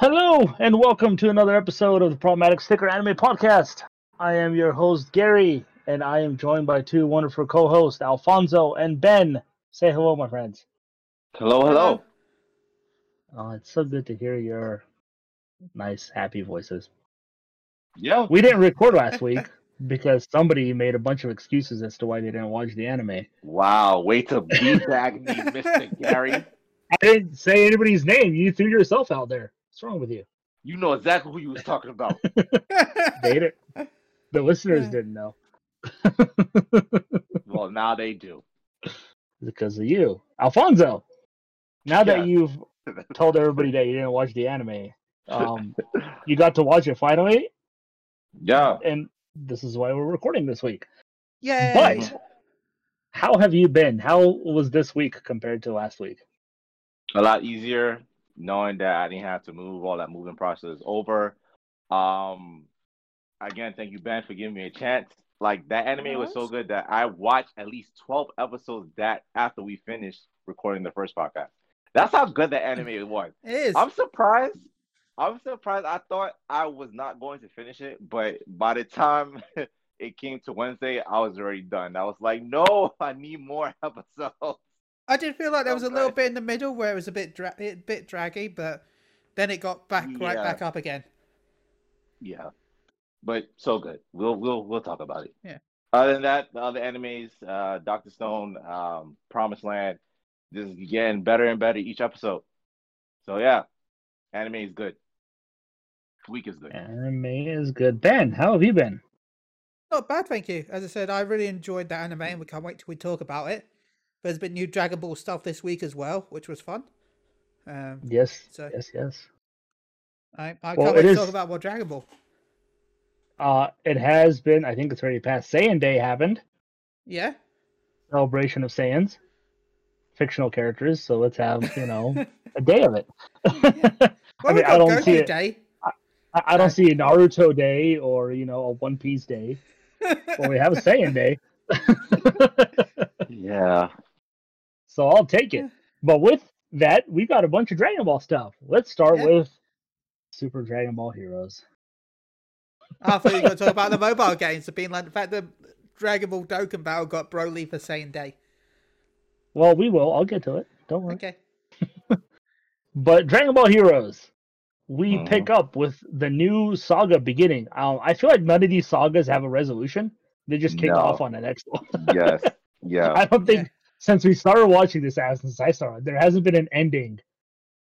Hello, and welcome to another episode of the Problematic Sticker Anime Podcast. I am your host, Gary, and I am joined by two wonderful co hosts, Alfonso and Ben. Say hello, my friends. Hello, hello. Oh, it's so good to hear your nice, happy voices. Yeah. We didn't record last week because somebody made a bunch of excuses as to why they didn't watch the anime. Wow. Way to bag me, Mr. Gary. I didn't say anybody's name. You threw yourself out there. What's wrong with you? You know exactly who you was talking about. They didn't. The listeners Yeah. didn't know. well, now they do. because of you, Alfonso. Now that Yeah. you've told everybody that you didn't watch the anime, um, you got to watch it finally, Yeah. and this is why we're recording this week. Yay! But how have you been? How was this week compared to last week? A lot easier knowing that I didn't have to move. All that moving process over. Um, again, thank you, Ben, for giving me a chance. Like that anime was so good that I watched at least twelve episodes that after we finished recording the first podcast. That's how good the anime was. it is. I'm surprised. I'm surprised. I thought I was not going to finish it, but by the time it came to Wednesday, I was already done. I was like, no, I need more episodes. I did feel like there was a little bit in the middle where it was a bit dra- a bit draggy, but then it got back right back up again. Yeah, but so good. We'll we'll we'll talk about it. Yeah. Other than that, the other animes, uh, Doctor Stone, um, Promised Land, just getting better and better each episode. So yeah, anime is good. Week is good. Anime is good. Ben, how have you been? Not bad, thank you. As I said, I really enjoyed that anime, and we can't wait till we talk about it. There's been new Dragon Ball stuff this week as well, which was fun. Um, Yes, So- yes, yes. I, I Well, can't wait to is- talk about more Dragon Ball. Uh, it has been. I think it's already past. Saiyan Day happened. Yeah. Celebration of Saiyans, fictional characters. So let's have you know a day of it. Well, I we mean, I don't Goku see it. Day. I, I don't see a Naruto day or you know a One Piece day. Well, we have a Saiyan day. Yeah. So I'll take it. But with that, we got a bunch of Dragon Ball stuff. Let's start Yeah. with Super Dragon Ball Heroes. I thought you were going to talk about the mobile games, the being like the fact that Dragon Ball Dokkan Battle got Broly for Saiyan Day. Well, we will. I'll get to it. Don't worry. Okay. But Dragon Ball Heroes, we Mhm. pick up with the new saga beginning. Um, I feel like none of these sagas have a resolution. They just kick No. off on the next one. Yes. Yeah. I don't think Yeah. Since we started watching this, as since I started, there hasn't been an ending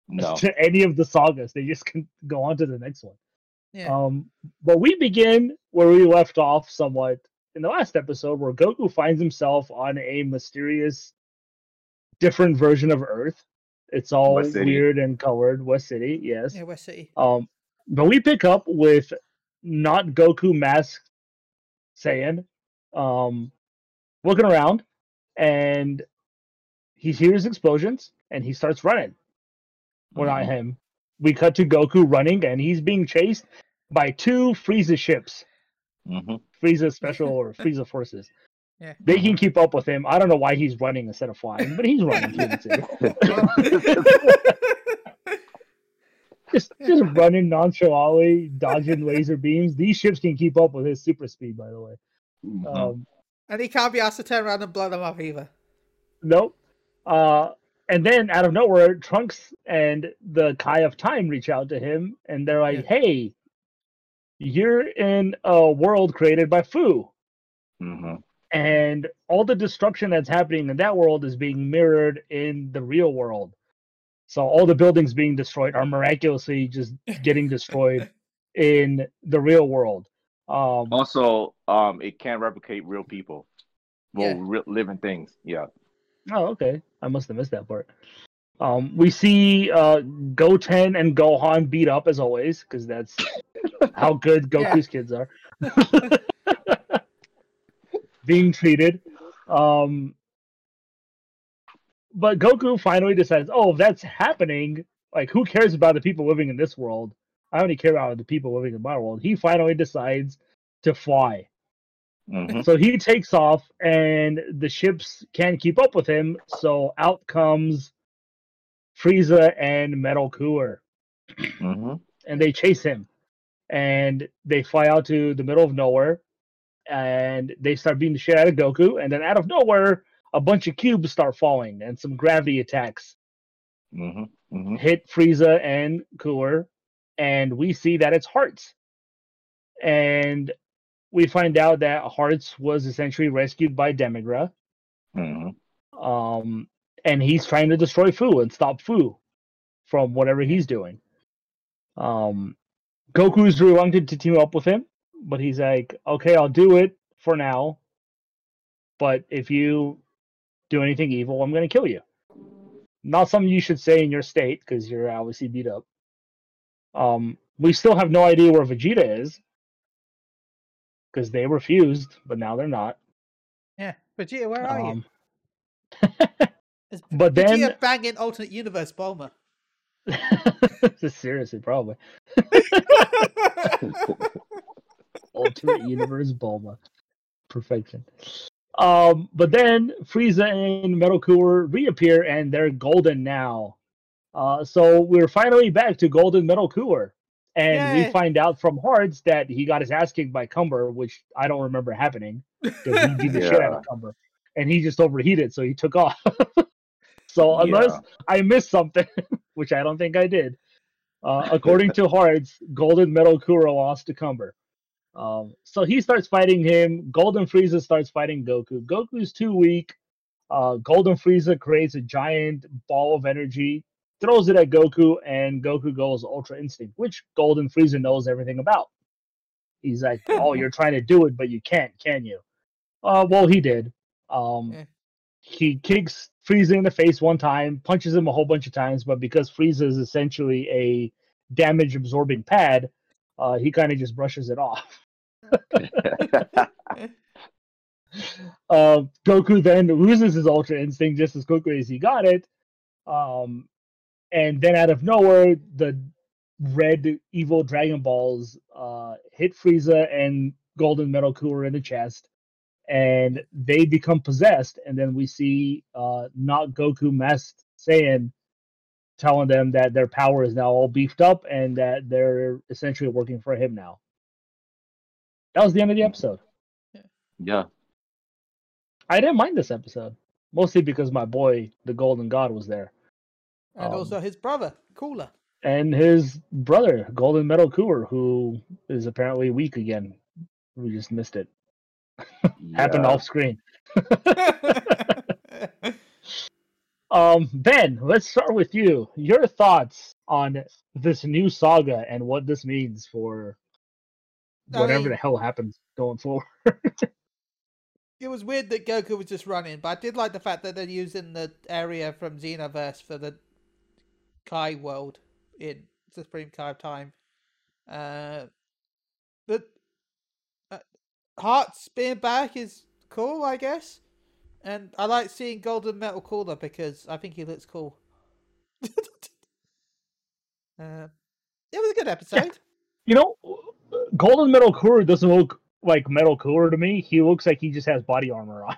No. to any of the sagas. They just can go on to the next one. Yeah. Um, but we begin where we left off somewhat in the last episode, where Goku finds himself on a mysterious, different version of Earth. It's all weird and colored. West City, yes. yeah, West City. Um, but we pick up with not Goku masked Saiyan, um, looking around, and he hears explosions and he starts running. Well, not Mhm. him. We cut to Goku running, and he's being chased by two Frieza ships, hmm Frieza Special or Frieza Forces. Yeah. They can keep up with him. I don't know why he's running instead of flying, but he's running. through the city. just just running nonchalantly, dodging laser beams. These ships can keep up with his super speed, by the way. Mm-hmm. Um, and he can't be asked to turn around and blow them up either. nope. Uh, and then out of nowhere, Trunks and the Kai of Time reach out to him, and they're like, Yeah. "Hey, you're in a world created by Fu, hmm and all the destruction that's happening in that world is being mirrored in the real world. So all the buildings being destroyed are miraculously just getting destroyed in the real world. Um, Also, um, it can't replicate real people, well, Yeah. real living things. Yeah. Oh, okay. I must have missed that part. Um, we see uh, Goten and Gohan beat up as always because that's how good Goku's kids are. Being treated. Um, but Goku finally decides, oh, if that's happening, like, who cares about the people living in this world? I only care about the people living in my world. He finally decides to fly. hmm So he takes off, and the ships can't keep up with him. So out comes Frieza and Metal Cooler. hmm and they chase him, and they fly out to the middle of nowhere, and they start beating the shit out of Goku, and then out of nowhere, a bunch of cubes start falling, and some gravity attacks hmm hmm hit Frieza and Cooler, and we see that it's Hearts. And we find out that Hearts was essentially rescued by Demigra, hmm um, and he's trying to destroy Fu and stop Fu from whatever he's doing. Um, Goku's reluctant to team up with him, but he's like, "Okay, I'll do it for now, but if you do anything evil, I'm going to kill you." Not something you should say in your state because you're obviously beat up. Um, we still have no idea where Vegeta is because they refused, but now they're not. Yeah, Vegeta, where are you? Um, Is but Vegeta then- banging alternate universe Bulma. seriously, probably alternate universe Bulma, perfection. Um, but then Frieza and Metal Cooler reappear, and they're golden now. Uh, so we're finally back to Golden Metal Cooler, and we find out from Hearts that he got his ass kicked by Cumber, which I don't remember happening because he beat the shit out of Cumber, and he just overheated, so he took off. so unless Yeah. I missed something, which I don't think I did. Uh, according to Hearts, Golden Metal Cooler lost to Cumber. Um, so he starts fighting him. Golden Frieza starts fighting Goku. Goku's too weak. Uh, Golden Frieza creates a giant ball of energy, throws it at Goku, and Goku goes Ultra Instinct, which Golden Frieza knows everything about. He's like, "Oh, you're trying to do it, but you can't, can you?" Uh, well, he did. Um, Yeah. he kicks Frieza in the face one time, punches him a whole bunch of times, but because Frieza is essentially a damage absorbing pad, uh, he kind of just brushes it off. Uh, Goku then loses his Ultra Instinct just as quickly as he got it. Um, and then out of nowhere, the red evil Dragon Balls uh, hit Frieza and Golden Metal Cooler in the chest, and they become possessed. And then we see uh, not Goku Masked Saiyan telling them that their power is now all beefed up and that they're essentially working for him now. That was the end of the episode. yeah. I didn't mind this episode, mostly because my boy, the Golden God, was there, and Um, also his brother, Cooler. and his brother, Golden Metal Cooler, who is apparently weak again. We just missed it. Happened off screen. Um, Ben, let's start with you. Your thoughts on this new saga and what this means for I whatever mean- the hell happens going forward. it was weird that Goku was just running, but I did like the fact that they're using the area from Xenoverse for the Kai world in the Supreme Kai of Time. Uh, but uh, Hearts being back is cool, I guess. And I like seeing Golden Metal Cooler because I think he looks cool. uh, it was a good episode. you know, Golden Metal Cooler doesn't look like Metal Cooler to me. He looks like he just has body armor on.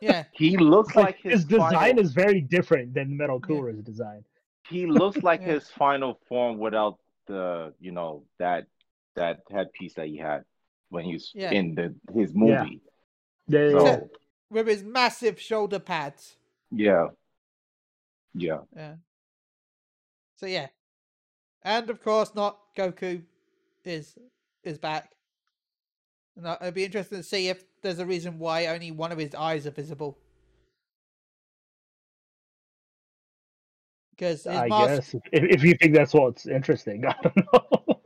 Yeah. He looks like, Like, his, his design final, is very different than Metal Yeah. Cooler's design. He looks like Yeah. his final form without the you know that that headpiece that he had when he was Yeah. in the his Yeah. movie. They- So With his massive shoulder pads. yeah, yeah. Yeah. So yeah, and of course, not Goku is is back. And I- it'd be interesting to see if there's a reason why only one of his eyes are visible. Because I mask. guess if, if you think that's what's interesting, I don't know.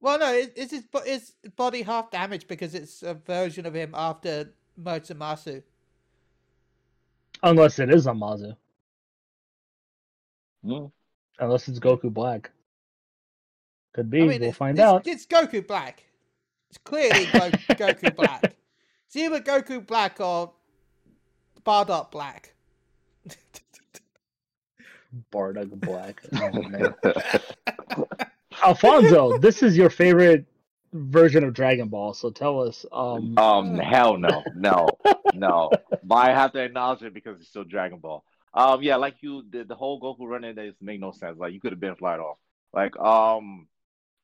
Well, no, it, it's his bo- his body half damaged because it's a version of him after Motsumasu. Unless it is Zamasu. Hmm. Unless it's Goku Black. Could be. I mean, we'll it's, find it's, out. It's Goku Black. It's clearly Go- Goku Black. It's either Goku Black or Bardock Black. Bardock Black. Oh. Alfonso, this is your favorite version of Dragon Ball, so tell us. Um, Um, hell no, no, no. But I have to acknowledge it because it's still Dragon Ball. Um, yeah, like you, the, the whole Goku running that just make no sense. Like you could have been flight off. Like, um,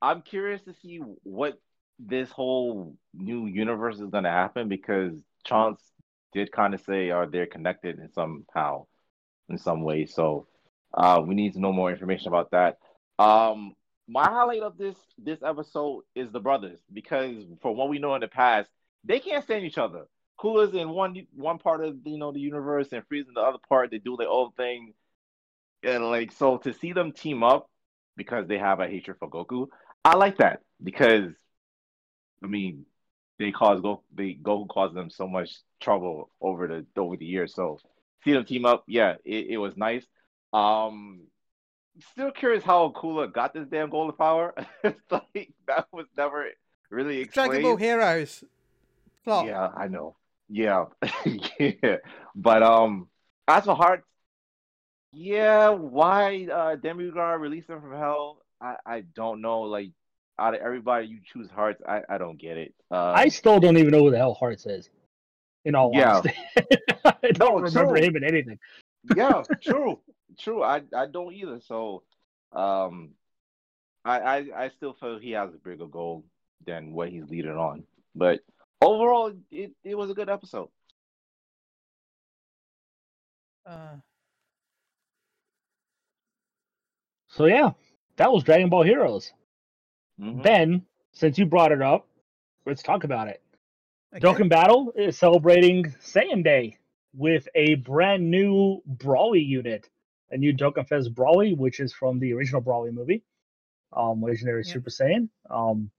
I'm curious to see what this whole new universe is going to happen because Chance did kind of say are they connected in somehow, in some way. So uh, we need to know more information about that. Um, my highlight of this this episode is the brothers because from what we know in the past, they can't stand each other. Cooler's in one one part of you know the universe and Frieza in the other part. They do their own thing, and like so to see them team up because they have a hatred for Goku, I like that because I mean they cause Go they Goku caused them so much trouble over the over the years. So see them team up, yeah, it, it was nice. Um, still curious how Cooler got this damn golden power. it's like that was never really explained. Dragon Ball Heroes plot. Yeah, I know. Yeah, yeah. But um, as for Hearts, yeah, why uh Demigra released them from hell? I I don't know. Like out of everybody, you choose Hearts. I I don't get it. Uh, I still don't even know who the hell Hearts is. In all Yeah. honesty, I don't No, remember true. him in anything. yeah, true, true. I I don't either. So, um, I I I still feel he has a bigger goal than what he's leading on. But overall, it it was a good episode. Uh, So yeah, that was Dragon Ball Heroes. Mhm. Ben, since you brought it up, let's talk about it. okay. Dokkan Battle is celebrating Saiyan Day with a brand new Broly unit, a new Dokkan Fest Broly, which is from the original Broly movie, um, Legendary Yeah. Super Saiyan. Um,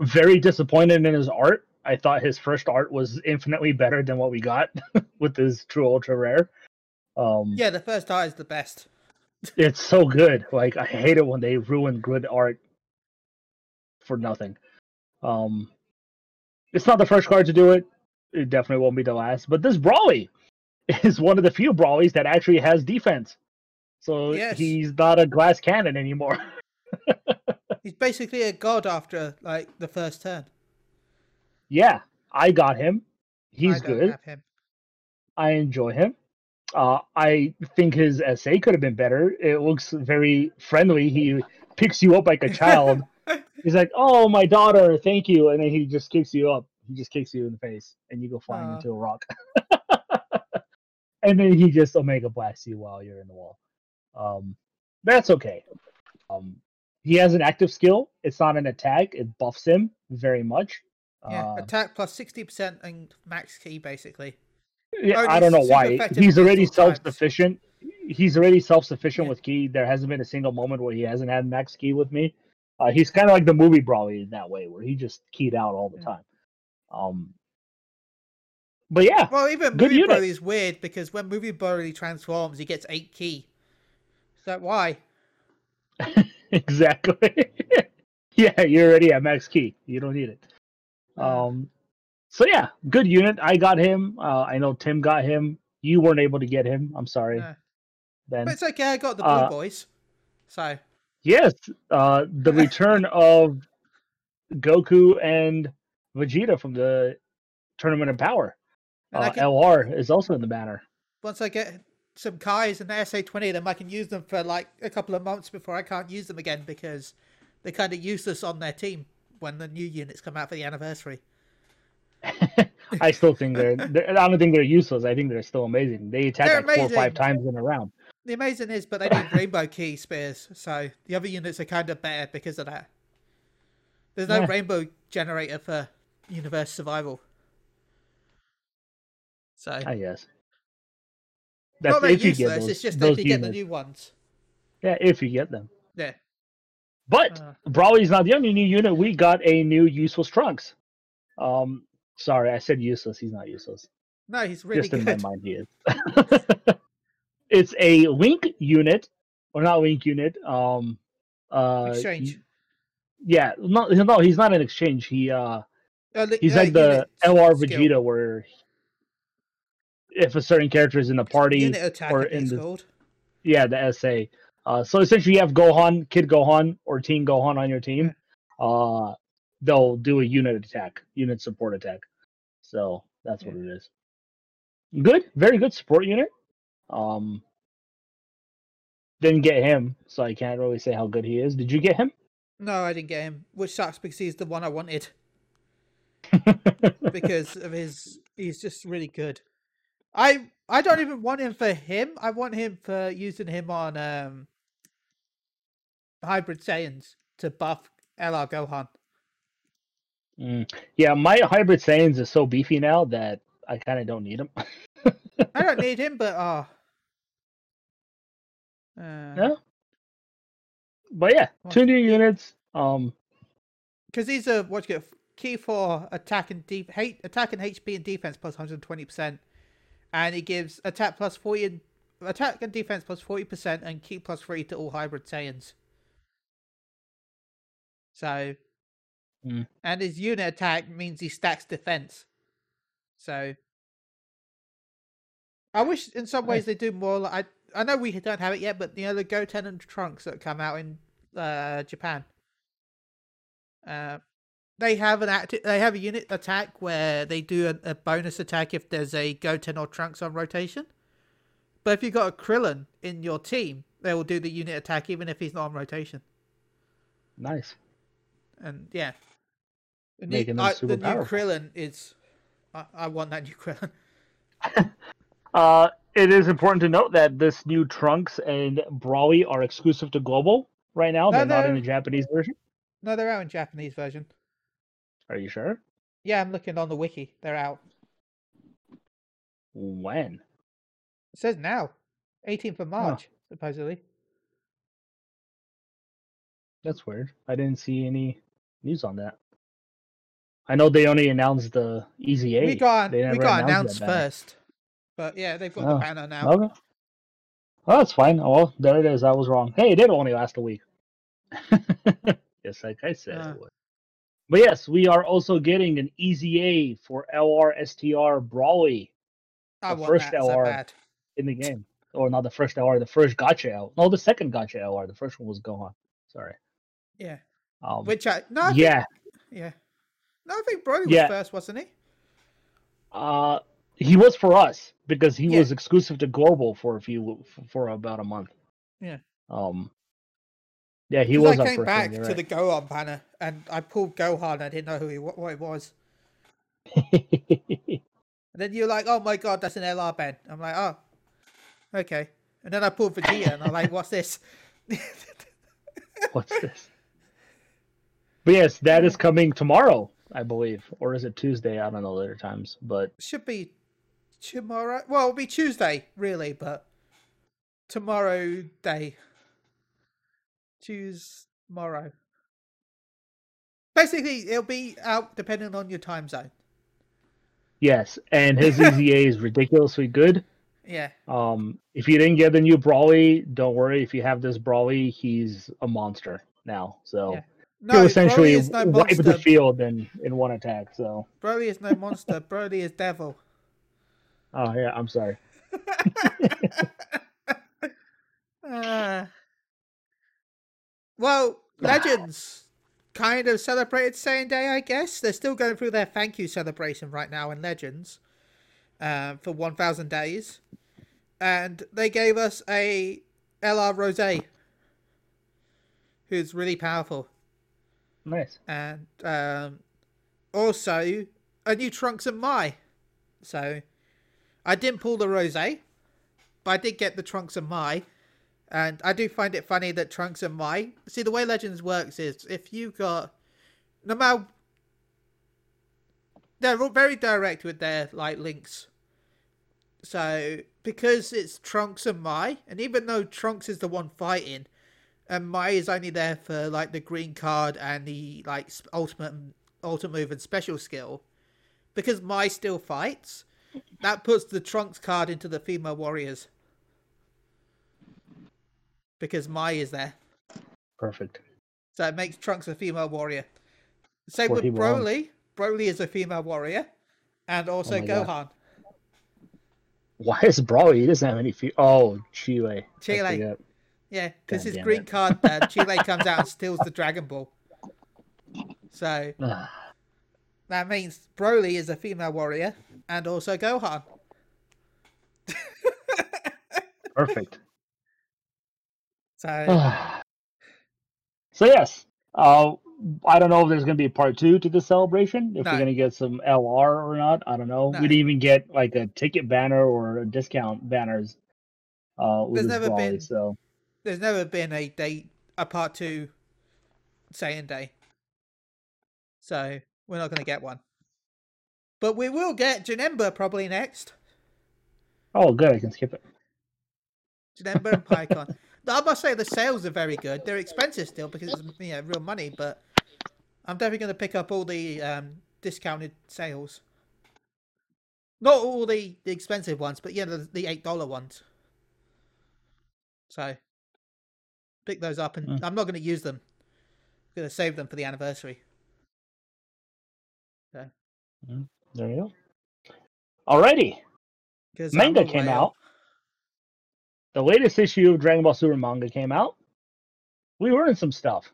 very disappointed in his art. I thought his first art was infinitely better than what we got with his True Ultra Rare. Um, Yeah, the first art is the best. it's so good. Like I hate it when they ruin good art for nothing. Um, it's not the first card to do it. It definitely won't be the last. But this Broly is one of the few Brawlies that actually has defense. So Yes. he's not a glass cannon anymore. He's basically a god after like the first turn. yeah, I got him. He's I good. Him. I enjoy him. Uh, I think his essay could have been better. It looks very friendly. He picks you up like a child. He's like, "Oh, my daughter, thank you," and then he just kicks you up. He just kicks you in the face, and you go flying Aw. into a rock. And then he just omega blasts you while you're in the wall. Um, that's okay. Um, he has an active skill. It's not an attack. It buffs him very much. Yeah, Uh, attack plus sixty percent and max ki basically. Yeah, I don't know why. He's already self-sufficient. He's already self-sufficient Yeah. with ki. There hasn't been a single moment where he hasn't had max ki with me. Uh, he's kind of like the movie Broly in that way, where he just keyed out all the Yeah. time. Um, but yeah, Well, even Good Movie unit. Broly is weird because when Movie Broly transforms, he gets eight ki. So why? exactly. yeah, you're already at max ki. You don't need it. Um, so yeah, good unit. I got him. Uh, I know Tim got him. You weren't able to get him. I'm sorry, Yeah. Ben. But it's okay. I got the blue Uh, boys. So Yes, uh, the return of Goku and Vegeta from the Tournament of Power. Uh, can, LR is also in the banner. once I get some Kais and the SA20 of them, I can use them for like a couple of months before I can't use them again because they're kind of useless on their team when the new units come out for the anniversary. I still think they're, they're. I don't think they're useless. I think they're still amazing. They attack They're like four or five times in a round. The amazing is, but they need rainbow ki spheres, so the other units are kind of better because of that. There's no Yeah. rainbow generator for universe survival. So I guess. not That's that if you get those. it's just that those if you get the new ones. Yeah, if you get them. Yeah. But Uh, Broly's not the only new unit. We got a new useless Trunks. Um, sorry, I said useless. He's not useless. no, he's really Just in my mind, he is. it's a link unit, or not link unit. Um, uh, Exchange. yeah, no, no, he's not an exchange. He uh, Uh, he's like the unit LR skill. Vegeta, where if a certain character is in the party, Unit attack, or in the- called. yeah, the SA. Uh, so essentially, you have Gohan, Kid Gohan, or Teen Gohan on your team. Uh, they'll do a unit attack, unit support attack. So that's what it is. Good, very good support unit. Um, didn't get him, so I can't really say how good he is. Did you get him? No, I didn't get him, which sucks because he's the one I wanted because of his. He's just really good. I I don't even want him for him. I want him for using him on um hybrid Saiyans to buff LR Gohan. Mm. Yeah, my hybrid Saiyans is so beefy now that I kind of don't need him. I don't need him, but ah. Uh, Yeah. But yeah, Well, two new units. Um, because these are what you get ki for attack and deep hate attack and HP and defense plus 120 percent, and it gives attack plus 40 and attack and defense plus 40 percent and ki plus three to all hybrid Saiyans. So, Mm. and his unit attack means he stacks defense. So, I wish in some ways they do more. Like I, I know we don't have it yet, but you know the Goten and Trunks that come out in uh, Japan. Uh, they have an act. They have a unit attack where they do a, a bonus attack if there's a Goten or Trunks on rotation. But if you've got a Krillin in your team, they will do the unit attack even if he's not on rotation. nice. And yeah, the new, Making them I- super the new. Krillin is. I, I want that new Krillin. Uh, it is important to note that this new Trunks and Broly are exclusive to global right now. No, They're not in the Japanese version. No, they're out in Japanese version. Are you sure? Yeah, I'm looking on the wiki. They're out. When? It says now, 18th of March, supposedly. That's weird. I didn't see any news on that. I know they only announced the EZA. we got we got announced announced first, but yeah, they've got Oh, the banner now. Okay. Well, that's fine. Oh, well, there it is. I was wrong. Hey, it did only last a week. Just like I said Ah. it would. But yes, we are also getting an EZA for LRSTR Broly I the want first that LR. in the game. Or not the first LR, the first gacha L. No, the second gacha LR. The first one was Gohan. Sorry. Yeah, Um, which I no, I think- yeah. yeah. No, I think Broly was Yeah. first, wasn't he? Uh, he was for us because he Yeah. was exclusive to global for a few for about a month. Yeah. Um. Yeah, he was I came back one, to you're the Gohan banner and I pulled Gohan. I didn't know who he what, what it was. And then you're like, "Oh my god, that's an LR Ben." I'm like, "Oh, okay." And then I pulled Vegeta, and I'm like, "What's this?" What's this? But yes, that is coming tomorrow, I believe, or is it Tuesday? I don't know later times, but Should be tomorrow. Well, it'll be Tuesday, really, but tomorrow day. Choose tomorrow. Basically, it'll be out depending on your time zone. yes, and his EZA is ridiculously good. Yeah. Um, if you didn't get the new Broly, don't worry. If you have this Broly, he's a monster now. So Yeah. he'll No, essentially Broly is no wipe the field in in one attack. So Broly is no monster. Broly is devil. oh yeah, I'm sorry. Uh, well, Legends kind of celebrated Saiyan Day, I guess. They're still going through their thank you celebration right now in Legends uh, for 1,000 days. And they gave us a LR Rose, who's really powerful. Nice. And um, also a new Trunks and Mai. So I didn't pull the Rose, but I did get the Trunks and Mai. And I do find it funny that Trunks and Mai. See, the way Legends works is if you got. No matter. They're all very direct with their like links. So because it's Trunks and Mai, and even though Trunks is the one fighting, and Mai is only there for like the green card and the like ultimate ultimate move and special skill, because Mai still fights, that puts the Trunks card into the female warriors. Because Mai is there. Perfect. So it makes Trunks a female warrior. Same with. Broly. Broly is a female warrior. And also God. Gohan. Why is Broly? He doesn't have any. Fe- oh, Cheelai. Cheelai. Yeah, because God his green it. card, uh, Cheelai comes out and steals the Dragon Ball. So that means Broly is a female warrior and also Gohan. Perfect. So so yes, Uh, I don't know if there's going to be a part two to the celebration. If No. we're going to get some LR or not, I don't know. No. We didn't even get like a ticket banner or a discount banners. Uh, There's never been- so There's never been a day, a part two, Saiyan Day. So we're not going to get one. But we will get Janemba probably next. oh, good. I can skip it. Janemba and Pikkon. I must say the sales are very good. They're expensive still because it's you know real money, but I'm definitely going to pick up all the um, discounted sales. Not all the, the expensive ones, but yeah, the, the eight dollar ones. So pick those up, and Mm. I'm not going to use them. I'm going to save them for the anniversary. There you go. Alrighty, manga came out. The latest issue of Dragon Ball Super manga came out. We learned some stuff.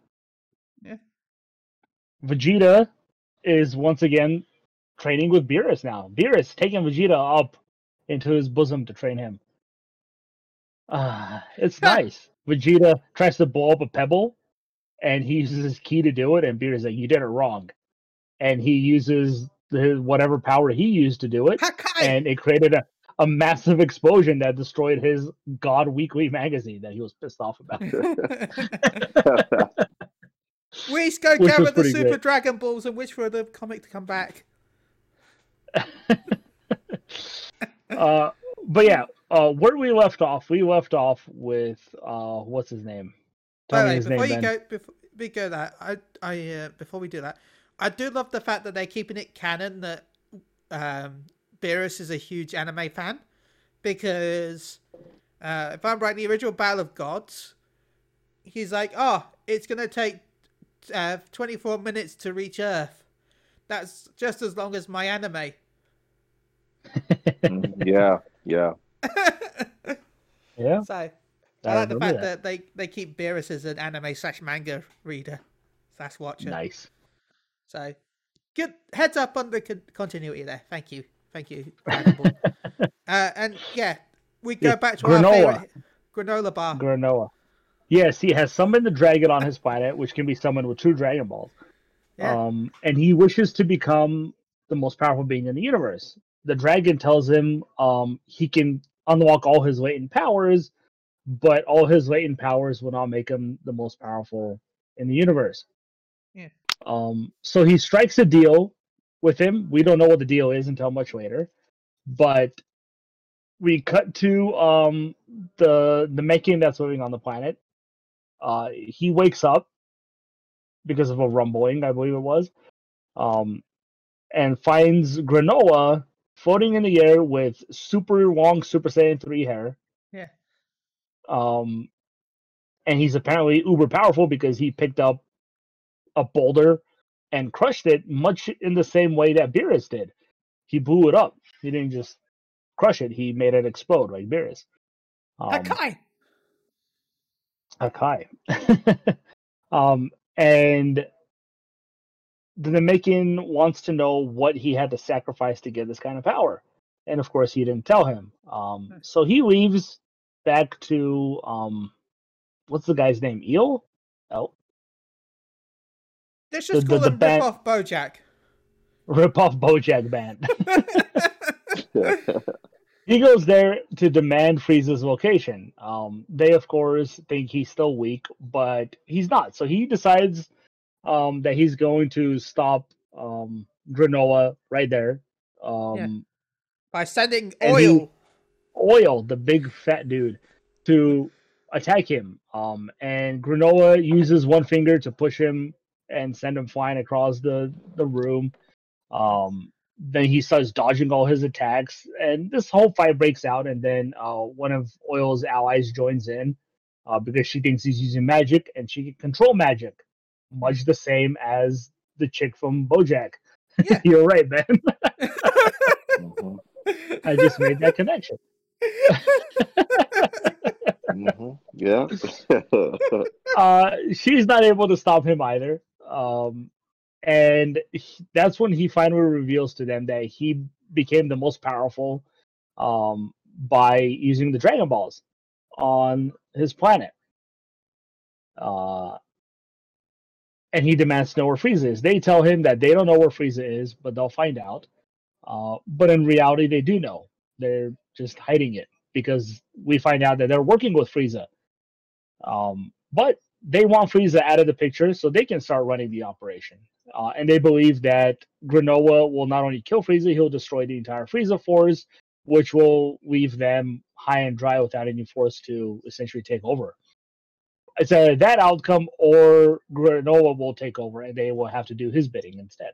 Yeah. Vegeta is once again training with Beerus now. Beerus taking Vegeta up into his bosom to train him. Ah, it's nice. Vegeta tries to blow up a pebble, and he uses his ki to do it, and Beerus is like, "You did it wrong," and he uses the whatever power he used to do it, Hakai! and it created a, a massive explosion that destroyed his God Weekly magazine that he was pissed off about. Whis go Which gather the Super great. Dragon Balls and wish for the comic to come back. uh, but yeah, uh, where we left off, we left off with uh, what's his name? Tell me his before name, you Ben. go, before we go that, I, I, uh, before we do that, I do love the fact that they're keeping it canon that um, Beerus is a huge anime fan, because uh, if I'm right, the original Battle of Gods, he's like, oh, it's gonna take uh, 24 minutes to reach Earth. That's just as long as my anime. Mm, yeah, yeah. Yeah, So I I like the fact that. that. they they keep Beerus as an anime slash manga reader slash watcher. Nice. So good heads up on the con- continuity there. Thank you, thank you. Uh, and yeah, we go back to our granola. favorite granola bar. Granola. Yes, he has summoned the dragon on his planet, which can be summoned with two Dragon Balls. Yeah. Um, and he wishes to become the most powerful being in the universe. The dragon tells him um, he can unlock all his latent powers, but all his latent powers will not make him the most powerful in the universe. Yeah. Um, so he strikes a deal with him. We don't know what the deal is until much later, but we cut to um, the the Mekian that's living on the planet. Uh, he wakes up because of a rumbling, I believe it was, um, and finds Granola floating in the air with super long Super Saiyan 3 hair. Yeah. Um, and he's apparently uber powerful because he picked up a boulder and crushed it much in the same way that Beerus did. He blew it up. He didn't just crush it, he made it explode like Beerus. Um, Hakai. Akai. um, and the Namekian wants to know what he had to sacrifice to get this kind of power. And of course, he didn't tell him. Um, Hmm. so he leaves back to um, what's the guy's name? Eel? Let's just the- call the him band- Rip Off Bojack. rip off Bojack Band. he goes there to demand Frieza's location. Um, they, of course, think he's still weak, but he's not. So he decides um, that he's going to stop um, Granola right there. Um, By sending oil. Oil, the big fat dude, to attack him. Um, and Granola uses one finger to push him and send him flying across the, the room. Um, then he starts dodging all his attacks, and this whole fight breaks out. And then uh, one of Oil's allies joins in uh, because she thinks he's using magic and she can control magic, much the same as the chick from BoJack. Yeah. You're right, man. Mhm, I just made that connection. mhm, Yeah. uh, she's not able to stop him either. Um, and he- that's when he finally reveals to them that he became the most powerful um, by using the Dragon Balls on his planet. Uh, and he demands to know where Frieza is. They tell him that they don't know where Frieza is, but they'll find out. Uh, but in reality, they do know. They're just hiding it because we find out that they're working with Frieza. Um, but they want Frieza out of the picture so they can start running the operation. Uh, and they believe that Granola will not only kill Frieza, he'll destroy the entire Frieza force, which will leave them high and dry without any force to essentially take over. It's either that outcome or Granola will take over and they will have to do his bidding instead.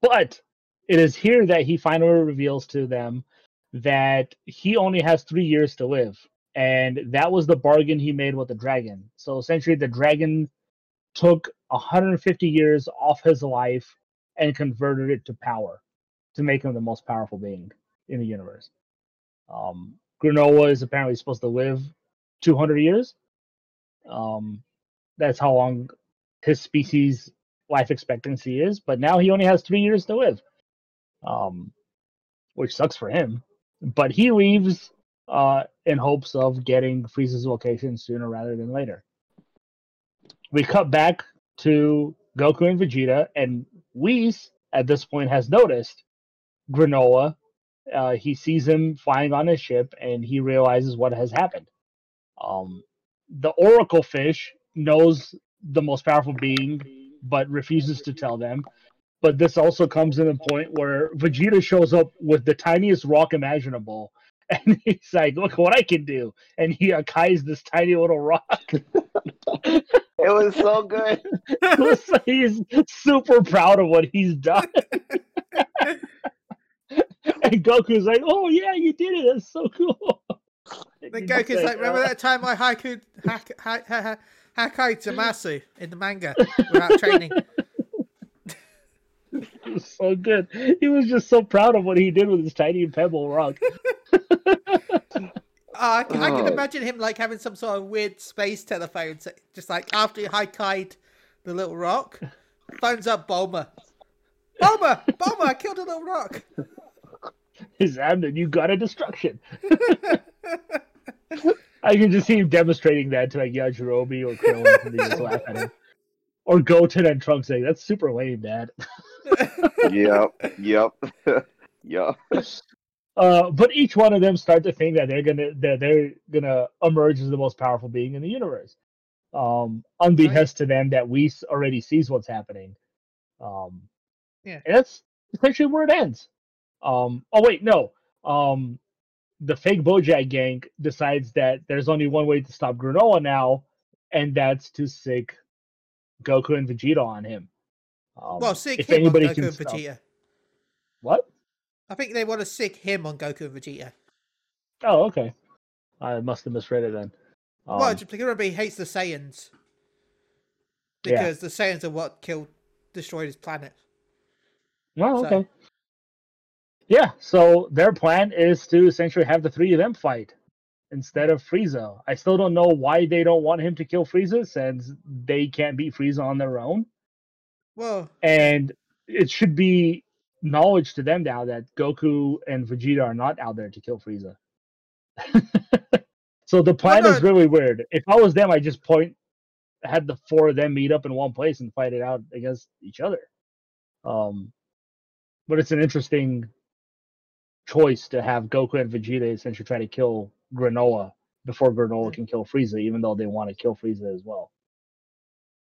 But it is here that he finally reveals to them that he only has three years to live. And that was the bargain he made with the dragon. So essentially, the dragon took 150 years off his life and converted it to power to make him the most powerful being in the universe. Um, Granola is apparently supposed to live 200 years. Um, that's how long his species life expectancy is, but now he only has three years to live, um, which sucks for him. But he leaves uh, in hopes of getting Frieza's location sooner rather than later. We cut back to Goku and Vegeta, and Whis at this point has noticed Granola. Uh, he sees him flying on his ship, and he realizes what has happened. Um, the Oracle fish knows the most powerful being, but refuses to tell them. But this also comes in a point where Vegeta shows up with the tiniest rock imaginable, and he's like, "Look what I can do!" And he akais this tiny little rock. It was so good. Was he's super proud of what he's done. and Goku's like, "Oh yeah, you did it. That's so cool." Then Goku's like, remember that time I haiku hack, hack, hack, Hakai Zamasu in the manga without training? It was so good. He was just so proud of what he did with his tiny pebble rock. Uh, I, can, I Oh. imagine him like having some sort of weird space telephone, so just like after he high the little rock, phones up Bulma. Bulma, Bulma, I killed a little rock. His Amnon, you got a destruction. I can just see him demonstrating that to like Yajirobe or Krillin and they just laugh at him. Or Goten and Trunks saying, that's super lame, Dad. Yep, yep, yep. Uh, but each one of them start to think that they're gonna that they're gonna emerge as the most powerful being in the universe. Um, unbeknownst to them that Whis already sees what's happening. Um, Yeah. and that's essentially where it ends. Um, oh wait, no. Um, the fake Bojack gang decides that there's only one way to stop Granola now, and that's to sick Goku and Vegeta on him. Um, well, sick him on Goku and stop- Vegeta. What? I think they want to sick him on Goku and Vegeta. Oh, okay. I must have misread it then. Um, well, remember hates the Saiyans Yeah. because the Saiyans are what killed, destroyed his planet. Oh, So- okay. Yeah, so their plan is to essentially have the three of them fight instead of Frieza. I still don't know why they don't want him to kill Frieza since they can't beat Frieza on their own. Well, And it should be knowledge to them now that Goku and Vegeta are not out there to kill Frieza. so the plan is really weird. If I was them, I just point had the four of them meet up in one place and fight it out against each other. Um, but it's an interesting choice to have Goku and Vegeta essentially try to kill Granola before Granola can kill Frieza, even though they want to kill Frieza as well.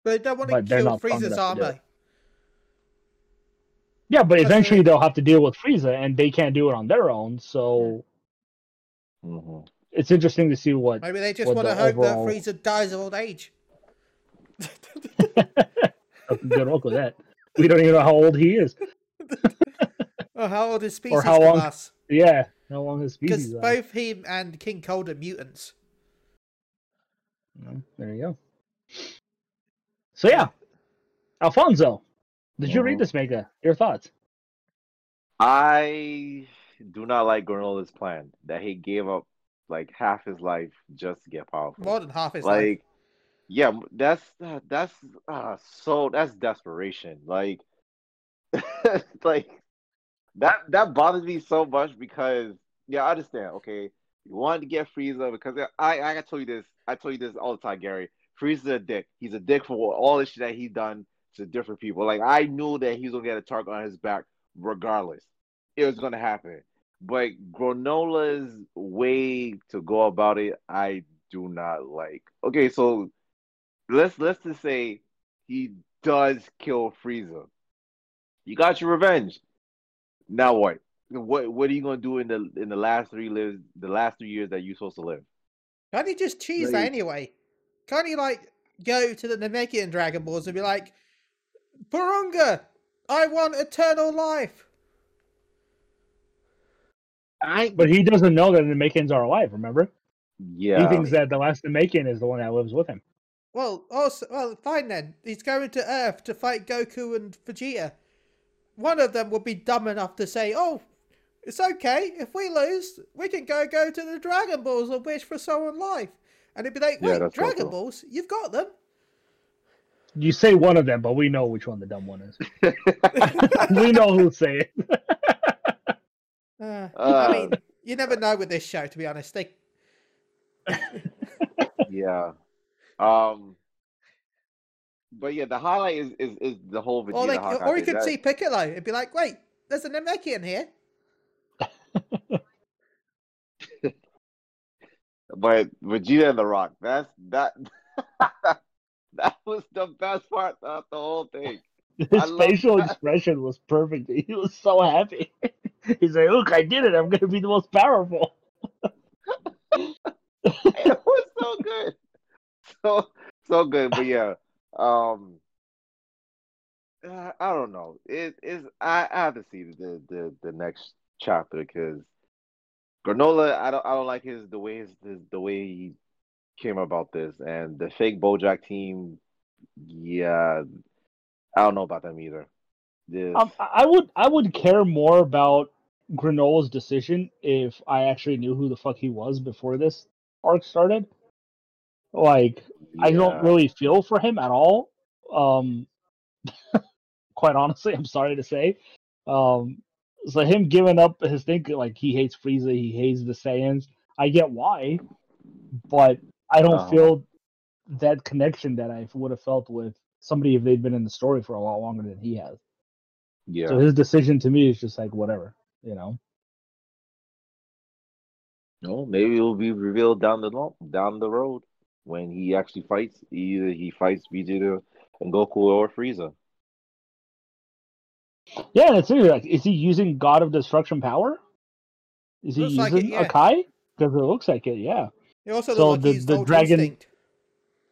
but they don't want to But kill Frieza's enough to do armor. Yeah, but eventually they'll have to deal with Frieza, and they can't do it on their own. So hmm it's interesting to see what. Maybe they just want to hope overall- that Frieza dies of old age. Good luck with that. We don't even know how old he is. or how old his species or how long- last. Yeah, how long his Because species are. both him and King Cold are mutants. Mm, There you go. So yeah, Alfonso, did you read Mhm. this manga? Your thoughts? I do not like Granola's plan that he gave up like half his life just to get powerful. More than half his life. like, yeah, that's uh, that's uh, so that's desperation. Like, like that that bothers me so much because yeah, I understand. Okay, you wanted to get Frieza because I I told you this. I told you this all the time, Gary. Frieza's a dick. He's a dick for all the shit that he done to different people. Like I knew that he was gonna get a target on his back regardless. It was gonna happen. But Granola's way to go about it, I do not like. Okay, so let's let's just say he does kill Frieza. You got your revenge. Now what? What what are you gonna do in the in the last three lives the last three years that you're supposed to live? Can't he just cheese that anyway? Can't he like go to the Namekian Dragon Balls and be like, Porunga, I want eternal life. I But he doesn't know that the Namekians are alive. Remember, yeah. he thinks that the last Namekian is the one that lives with him. Well, also, well, fine then. He's going to Earth to fight Goku and Vegeta. One of them will be dumb enough to say, "Oh, it's okay. If we lose, we can go go to the Dragon Balls and wish for someone life." And he'd be like, Yeah, "Wait, that's Dragon Balls? You've got them." You say one of them, but we know which one the dumb one is. we know who'll say it. Uh, I Uh, mean, you never know with this show, to be honest. They yeah. Um. But yeah, the highlight is is, is the whole Vegeta or they, or you thing. could That- see Piccolo. It'd be like, "Wait, there's a Namekian here." But Vegeta and The Rock, that's that. that was the best part of the whole thing. His facial expression was perfect. He was so happy. He's like, "Look, I did it! I'm gonna be the most powerful." it was so good, so so good. But yeah, um, I don't know. It is. I, I have to see the the the next chapter because Granola. I don't I don't like his the way his, his the way he came about this and the fake BoJack team. Yeah, I don't know about them either. This, Um, I I would I would care more about Granola's decision if I actually knew who the fuck he was before this arc started. Like, I don't really feel for him at all. Um, quite honestly, I'm sorry to say. Um, so him giving up his thing, like he hates Frieza, he hates the Saiyans. I get why, but I don't Uh-huh. feel that connection that I would have felt with somebody if they'd been in the story for a lot longer than he has. Yeah. So his decision to me is just like whatever, you know. No, maybe it will be revealed down the lo- down the road when he actually fights. Either he fights Vegeta and Goku or Frieza. Yeah, and it's seriously like, is he using God of Destruction power? Is he Looks like using it, yeah. Hakai? Because it looks like it, yeah. It also So like the- the dragon- Instinct,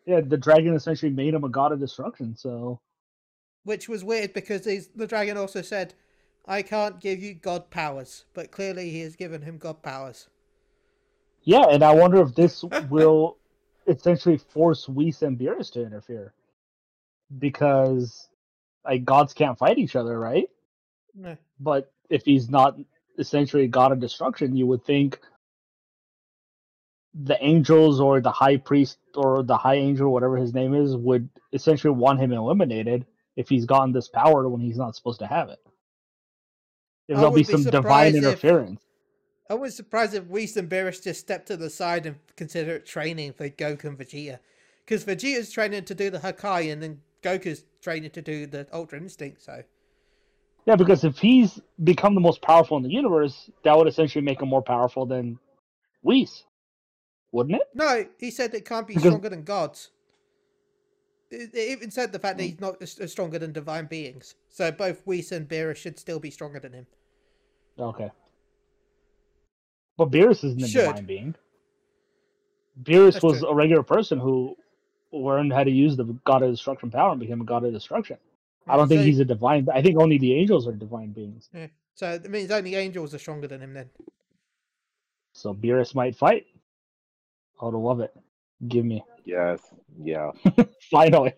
Yeah, the dragon essentially made him a god of destruction. So which was weird because he's, the dragon also said, "I can't give you God powers," but clearly he has given him God powers. yeah, and I wonder if this will essentially force Whis and Beerus to interfere because like gods can't fight each other, right? No. But if he's not essentially a god of destruction, you would think the angels or the high priest or the high angel, whatever his name is, would essentially want him eliminated if he's gotten this power when he's not supposed to have it. If I there'll be be some divine if- interference. I was surprised if Whis and Beerus just stepped to the side and consider it training for Goku and Vegeta. Because Vegeta's training to do the Hakai and then Goku's training to do the Ultra Instinct, so. Yeah, because if he's become the most powerful in the universe, that would essentially make him more powerful than Whis, wouldn't it? No, he said it can't be Because- stronger than gods. It, it even said the fact that he's not as, as stronger than divine beings. So both Whis and Beerus should still be stronger than him. Okay. But Beerus isn't a Should. divine being. Beerus That's was true. a regular person who learned how to use the god of destruction power and became a god of destruction. I don't think he's a divine. I think only the angels are divine beings. yeah. So it means only angels are stronger than him then. So Beerus might fight. I would love it. Give me Yes. Yeah. finally.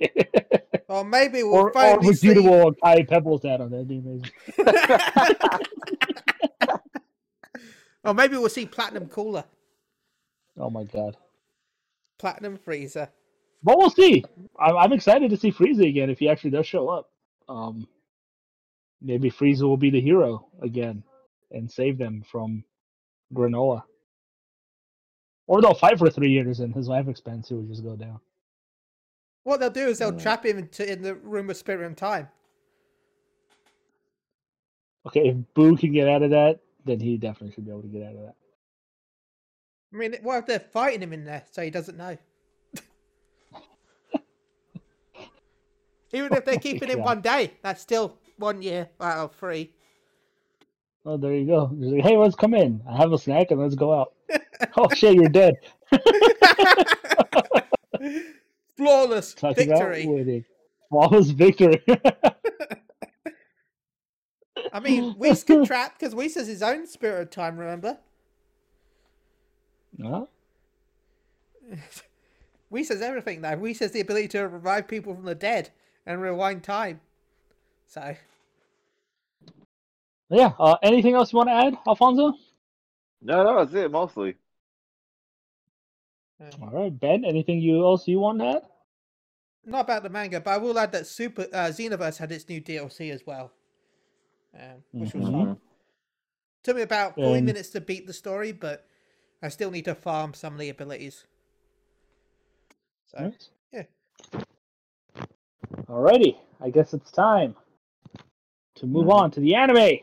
Or maybe we'll or or finally see. Vegeta will tie pebbles at him. That'd be amazing. or maybe we'll see Platinum Cooler, Oh my god. Platinum Frieza. But we'll see. I'm, I'm excited to see Frieza again if he actually does show up. Um, maybe Frieza will be the hero again and save them from Granola. Or they'll fight for three years and his life expense will just go down. What they'll do is they'll Mm. trap him into in the room of spirit and time. Okay, if Boo can get out of that, then he definitely should be able to get out of that. I mean, what if they're fighting him in there so he doesn't know? Even if they're Oh keeping him one day, that's still one year out of three. Oh, there you go. Like, hey, let's come in. I have a snack and let's go out. Oh shit, you're dead. Flawless Talk victory. Flawless victory. I mean, Whis can trap because Whis has his own spirit of time, remember? Huh? Whis has everything now. Whis has the ability to revive people from the dead and rewind time. So, Yeah. Uh, anything else you want to add, Alfonso? No, no, that's it mostly. All right, Ben. Anything you else you want to add? not about the manga, but I will add that Super uh, Xenoverse had its new DLC as well, um, which was Mhm. fun. Took me about 40 Um, minutes to beat the story, but I still need to farm some of the abilities. So, Nice. yeah. Alrighty, I guess it's time to move Mhm. on to the anime.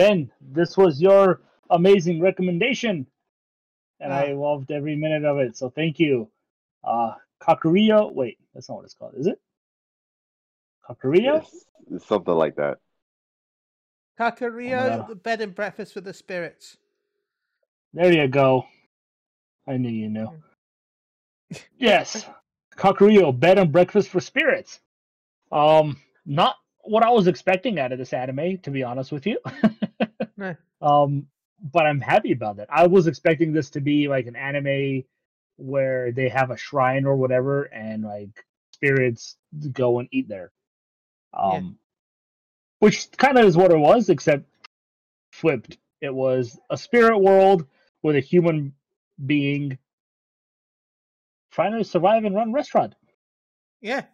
Ben, this was your amazing recommendation, and I Ah. loved every minute of it. So thank you. Uh, Kakurio. Wait, that's not what it's called, is it? Kakurio. It's, it's something like that. Kakario, wow. the bed and breakfast for the spirits. There you go. I knew you knew. Yes, Kakuriyo, bed and breakfast for spirits. Um, not what I was expecting out of this anime, to be honest with you. No. Um, but I'm happy about that. I was expecting this to be like an anime where they have a shrine or whatever, and like spirits go and eat there. Um, Yeah. which kind of is what it was, except flipped. It was a spirit world with a human being trying to survive and run a restaurant. Yeah,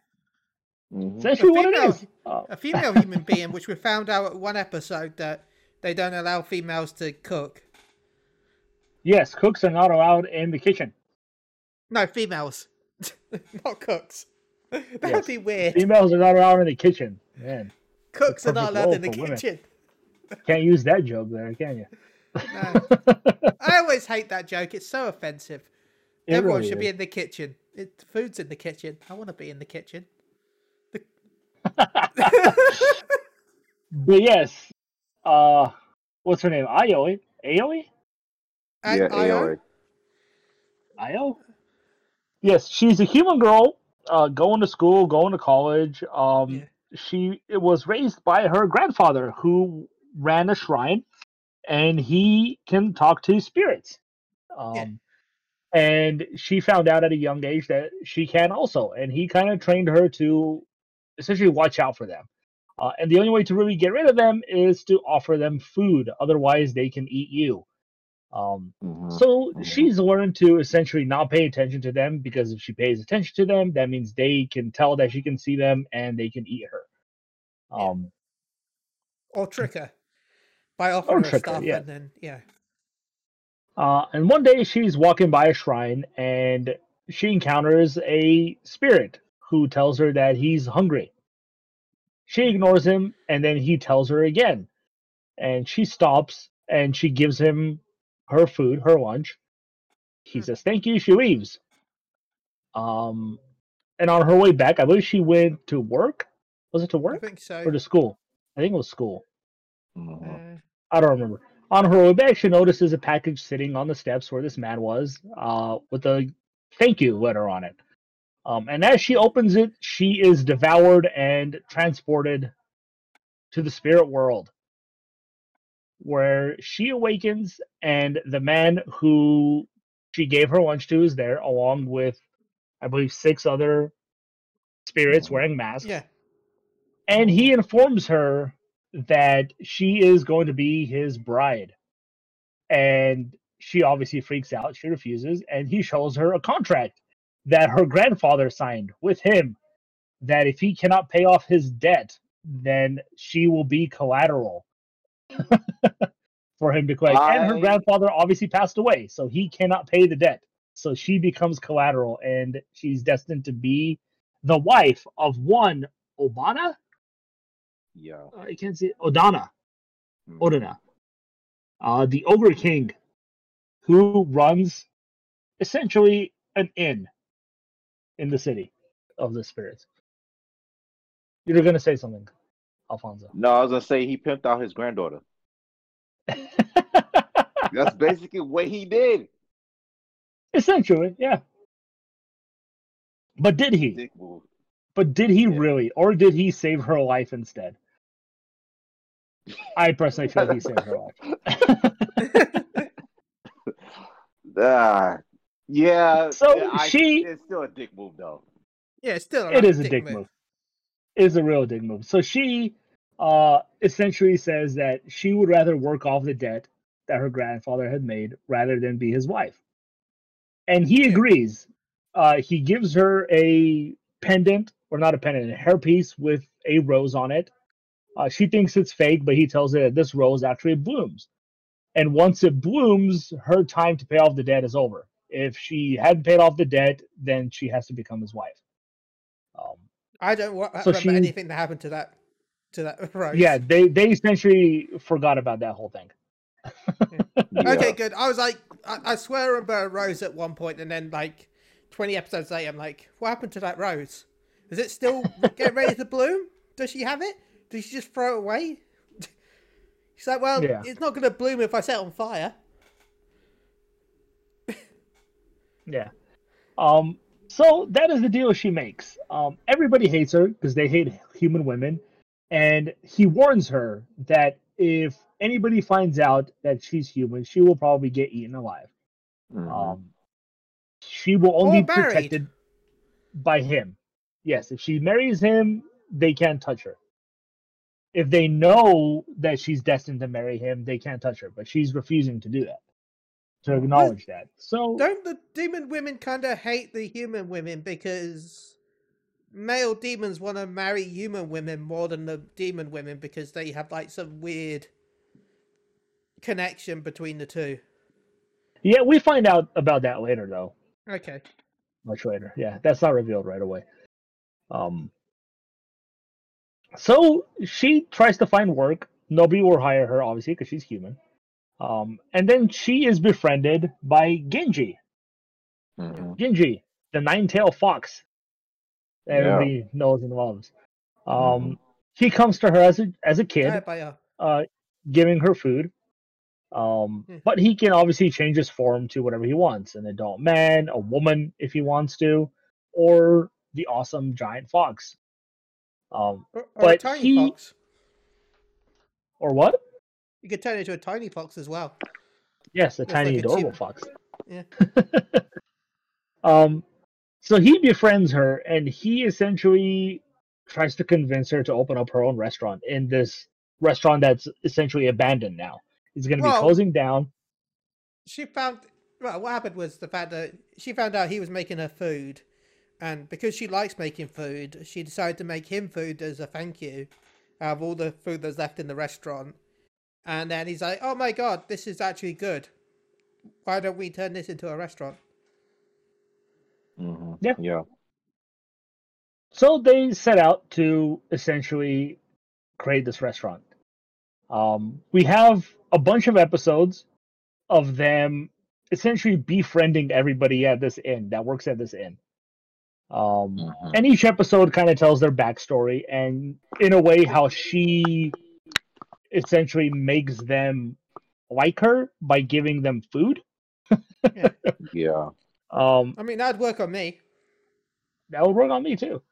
Mhm. Essentially, what it female- is. Uh, a female human being, which we found out at one episode that they don't allow females to cook. yes, cooks are not allowed in the kitchen. No, females, not cooks. That would Yes. be weird. Females are not allowed in the kitchen. Man, Cooks are not allowed in the for women. kitchen. can't use that joke there, can you? No. I always hate that joke. It's so offensive. It Everyone really should be in the kitchen. It, food's in the kitchen. I want to be in the kitchen. But yes, uh, what's her name? Aoi? Aoi? Yeah, Io? AOA. Io? Yes, she's a human girl, uh, going to school, going to college. Um, Yeah. she was raised by her grandfather, who ran a shrine, and he can talk to spirits. Um, Yeah. and she found out at a young age that she can also, and he kind of trained her to essentially watch out for them. Uh, and the only way to really get rid of them is to offer them food. Otherwise, they can eat you. Um, Mhm. so Mhm. she's learned to essentially not pay attention to them because if she pays attention to them, that means they can tell that she can see them and they can eat her. Yeah. Um, Or trick her by offering her trick her, stuff yeah. and then, yeah. Uh, and one day she's walking by a shrine and she encounters a spirit who tells her that he's hungry. She ignores him and then he tells her again. And she stops and she gives him her food, her lunch. He says thank you. She leaves. Um, and on her way back, I believe she went to work. Was it to work? I work think so. or to school? I think it was school. Mhm. Uh, I don't remember. On her way back, she notices a package sitting on the steps where this man was, uh, with a thank you letter on it. Um, and as she opens it, she is devoured and transported to the spirit world, where she awakens, and the man who she gave her lunch to is there, along with, I believe, six other spirits wearing masks. Yeah. and he informs her that she is going to be his bride. And she obviously freaks out. She refuses and he shows her a contract that her grandfather signed with him that if he cannot pay off his debt then she will be collateral for him to collect and her grandfather obviously passed away so he cannot pay the debt So she becomes collateral, and she's destined to be the wife of one Odanna. Yeah. I can't see Odanna. Mhm. Odanna, uh, the Ogre King, who runs essentially an inn in the city of the spirits. You're gonna say something, Alfonso. No, I was gonna say he pimped out his granddaughter. That's basically what he did. essentially, yeah. But did he? But did he Yeah. really, or did he save her life instead? I personally feel he saved her life. Ah, yeah. So I- she- it's still a dick move though. yeah, it's still. it is a dick move. It is a real dick move. So she uh essentially says that she would rather work off the debt that her grandfather had made rather than be his wife. And he agrees. Uh he gives her a pendant, or not a pendant, a hairpiece with a rose on it. Uh, she thinks it's fake, but he tells her that this rose actually blooms. And once it blooms, her time to pay off the debt is over. If she hadn't paid off the debt, then she has to become his wife. Um, I don't wa- So remember she- anything that happened to that to that rose. Yeah, they they essentially forgot about that whole thing. Yeah. Okay, good. I was like, I, I swear I remember rose at one point, and then like twenty episodes later, I'm like, what happened to that rose? Is it still getting ready to bloom? Does she have it? Did she just throw it away? She's like, well, Yeah. it's not going to bloom if I set it on fire. Yeah. Um. So that is the deal she makes. Um. Everybody hates her because they hate human women, and he warns her that if anybody finds out that she's human, she will probably get eaten alive. Mhm. Um. She will only be protected by him. Yes, if she marries him, they can't touch her. If they know that she's destined to marry him, they can't touch her. But she's refusing to do that, to acknowledge that. So Don't the demon women kind of hate the human women because male demons want to marry human women more than the demon women because they have like some weird connection between the two? Yeah, we find out about that later, though. Okay. Much later. Yeah, that's not revealed right away. Um. So she tries to find work. Nobody will hire her, obviously, because she's human. Um, and then she is befriended by Ginji. Mhm. Ginji, the nine-tailed fox that Yeah. everybody knows and loves. Um, Mhm. he comes to her as a as a kid, Right by her. uh, giving her food. Um, Hmm. but he can obviously change his form to whatever he wants an adult man, a woman if he wants to, or the awesome giant fox. Um, Or, or a But tiny he- fox. or what? You could turn it into a tiny fox as well. Yes, a tiny like a adorable chip. fox. Yeah. um, so he befriends her, and he essentially tries to convince her to open up her own restaurant in this restaurant that's essentially abandoned now. It's going to be closing down. She found well, what happened was the fact that she found out he was making her food, and because she likes making food, she decided to make him food as a thank you out of all the food that's left in the restaurant. And then he's like, "Oh my god, this is actually good. Why don't we turn this into a restaurant?" Mhm. Yeah. Yeah. So they set out to essentially create this restaurant. Um, we have a bunch of episodes of them essentially befriending everybody at this inn that works at this inn. Um, Mhm. and each episode kind of tells their backstory and in a way how she essentially makes them like her by giving them food Yeah. um I mean, that'd work on me. that would work on me too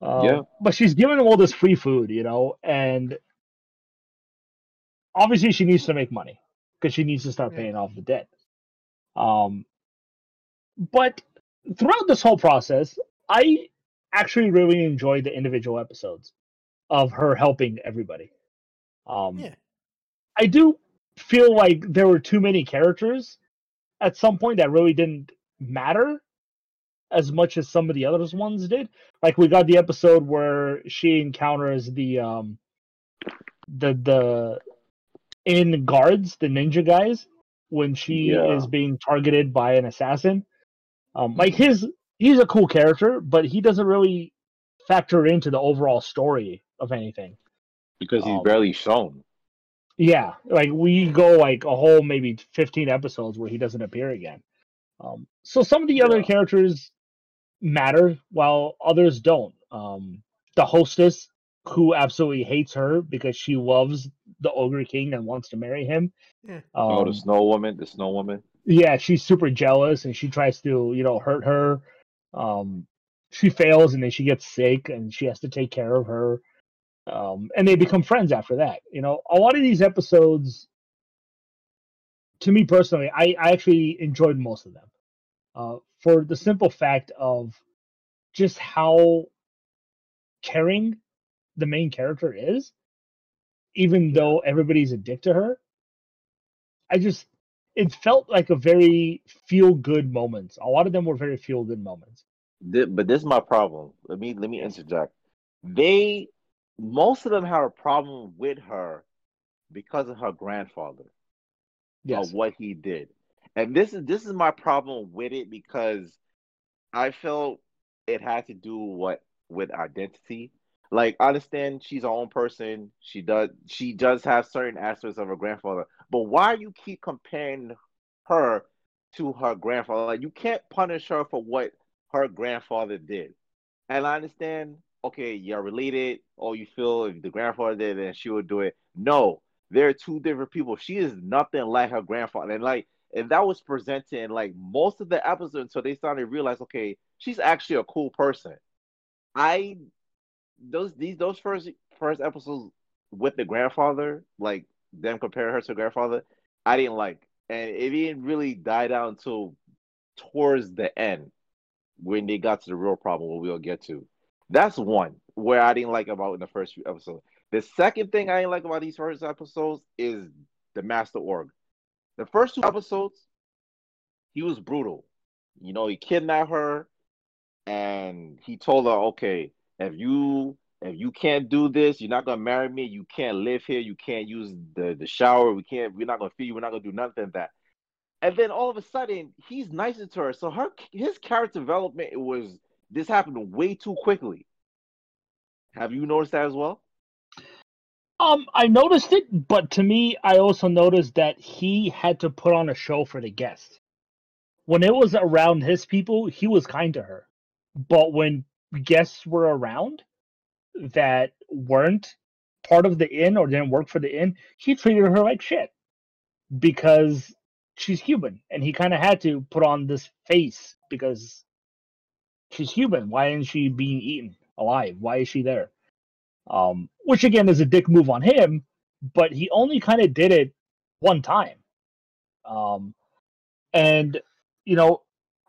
um, Yeah. but she's giving them all this free food you know and obviously she needs to make money because she needs to start Yeah. paying off the debt um but throughout this whole process i actually really enjoyed the individual episodes of her helping everybody um Yeah. i do feel like there were too many characters at some point that really didn't matter as much as some of the others ones did like we got the episode where she encounters the um the the in guards the ninja guys when she Yeah. is being targeted by an assassin Um, like his, he's a cool character, but he doesn't really factor into the overall story of anything. Because he's Um, barely shown. Yeah, like we go like a whole maybe fifteen episodes where he doesn't appear again. Um, so some of the other characters matter while others don't. Um, the hostess, who absolutely hates her because she loves the ogre king and wants to marry him. Yeah. oh, the Um, snow woman, the snow woman. yeah, she's super jealous and she tries to, you know, hurt her. Um, she fails and then she gets sick and she has to take care of her. Um, and they become friends after that. You know, a lot of these episodes, to me personally, I, I actually enjoyed most of them uh, for the simple fact of just how caring the main character is, even though everybody's a dick to her. I just it felt like a very feel good moments. A lot of them were very feel good moments. But this is my problem. Let me let me interject. They most of them have a problem with her because of her grandfather. Uh, yes. of what he did. And this is this is my problem with it because I felt it had to do what with identity. Like I understand she's her own person. She does she does have certain aspects of her grandfather. But why you keep comparing her to her grandfather? Like you can't punish her for what her grandfather did. And I understand, okay, you're related, or you feel if the grandfather did, then she would do it. No, they're two different people. She is nothing like her grandfather. And like and that was presented in like most of the episodes until they started to realize, okay, she's actually a cool person. I those these those first first episodes with the grandfather, like them comparing her to grandfather, I didn't like. And it didn't really die down until towards the end when they got to the real problem what we'll get to. That's one where I didn't like about in the first few episodes. The second thing I didn't like about these first episodes is the Master Ogre. The first two episodes, he was brutal. You know, he kidnapped her and he told her, okay, if you if you can't do this, you're not gonna marry me, you can't live here, you can't use the, the shower, we can't, we're not gonna feed you, we're not gonna do nothing that. And then all of a sudden, he's nicer to her. So her his character development was this happened way too quickly. Have you noticed that as well? Um, I noticed it, but to me, I also noticed that he had to put on a show for the guests. When it was around his people, he was kind to her. But when guests were around that weren't part of the inn or didn't work for the inn, he treated her like shit because she's human and he kind of had to put on this face because she's human. Why isn't she being eaten alive? Why is she there? Um, which again is a dick move on him, but he only kind of did it one time. Um, and you know,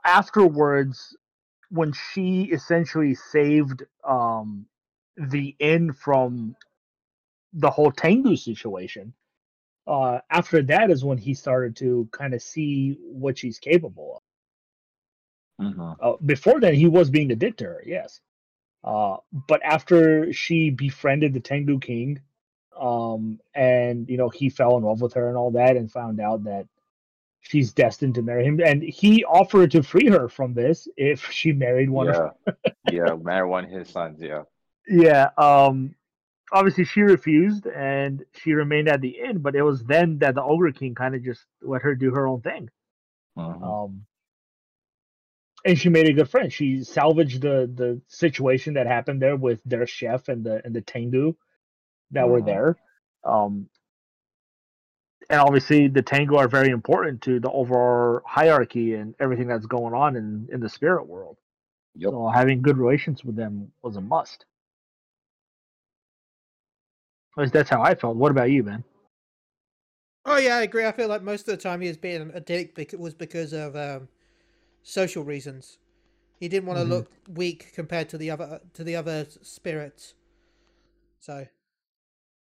afterwards, when she essentially saved um, the inn from the whole Tengu situation, uh, after that is when he started to kind of see what she's capable of. Mm-hmm. Uh, before then, he was being a dick to her, yes. Uh, but after she befriended the Tengu King, um, and you know he fell in love with her and all that, and found out that she's destined to marry him, and he offered to free her from this if she married one of Yeah, yeah, marry one of his sons. Yeah, yeah um obviously she refused and she remained at the inn but it was then that the ogre king kind of just let her do her own thing Mhm. um and she made a good friend she salvaged the the situation that happened there with their chef and the and the tengu that were Mhm. there um and obviously the tengu are very important to the overall hierarchy and everything that's going on in in the spirit world Yep. so having good relations with them was a must at least that's how i felt what about you man Oh yeah, I agree. I feel like most of the time he was being a dick because was because of um, social reasons. He didn't want to Mhm. look weak compared to the other to the other spirits. So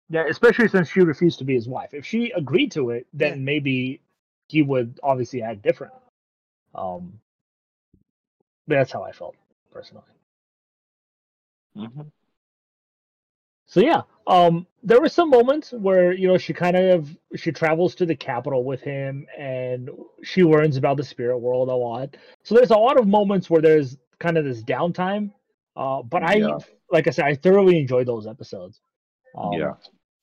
Yeah, especially since she refused to be his wife. If she agreed to it, then Yeah. maybe he would obviously act different. Um, but that's how I felt personally. Mhm. So yeah, um, there were some moments where you know she kind of she travels to the capital with him and she learns about the spirit world a lot. So there's a lot of moments where there's kind of this downtime. Uh, but I, Yeah. like I said, I thoroughly enjoyed those episodes. Um, yeah.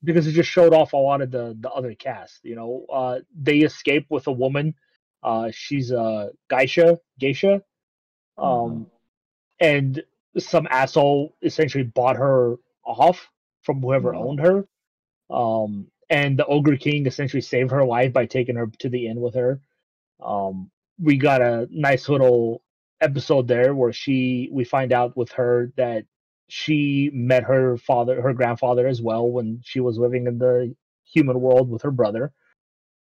because it just showed off a lot of the the other cast. You know, uh, they escape with a woman. Uh, she's a geisha, geisha, um, Mhm. and some asshole essentially bought her off from whoever Mhm. owned her. Um, and the ogre king essentially saved her life by taking her to the inn with her. Um, we got a nice little episode there where she we find out with her that she met her father her grandfather as well when she was living in the human world with her brother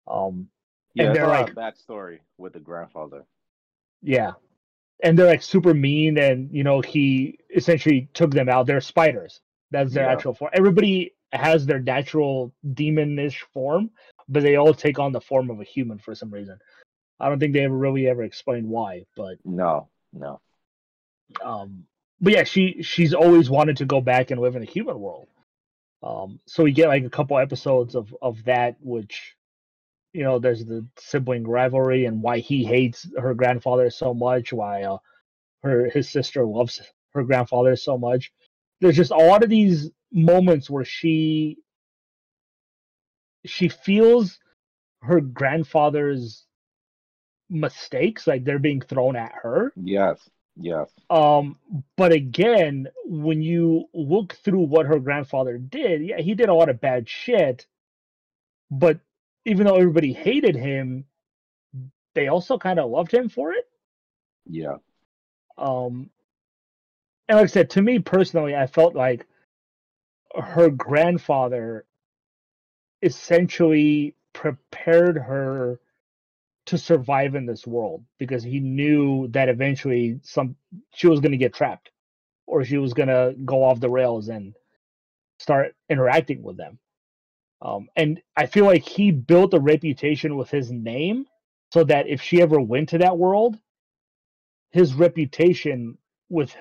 um Yeah, and they're like- backstory with the grandfather. yeah and they're like super mean and you know he essentially took them out they're spiders that's their Yeah. actual form everybody has their natural demonish form but they all take on the form of a human for some reason i don't think they ever really ever explained why but No, no. um but yeah she she's always wanted to go back and live in a human world um so we get like a couple episodes of of that which you know there's the sibling rivalry and why he hates her grandfather so much why uh, her his sister loves her grandfather so much there's just a lot of these moments where she she feels her grandfather's mistakes like they're being thrown at her Yes, yes. um, but again, when you look through what her grandfather did, yeah, he did a lot of bad shit. But even though everybody hated him, they also kind of loved him for it. Yeah. Um, and like I said, to me personally, I felt like her grandfather essentially prepared her to survive in this world because he knew that eventually some she was going to get trapped or she was going to go off the rails and start interacting with them. Um, and i feel like he built a reputation with his name so that if she ever went to that world his reputation with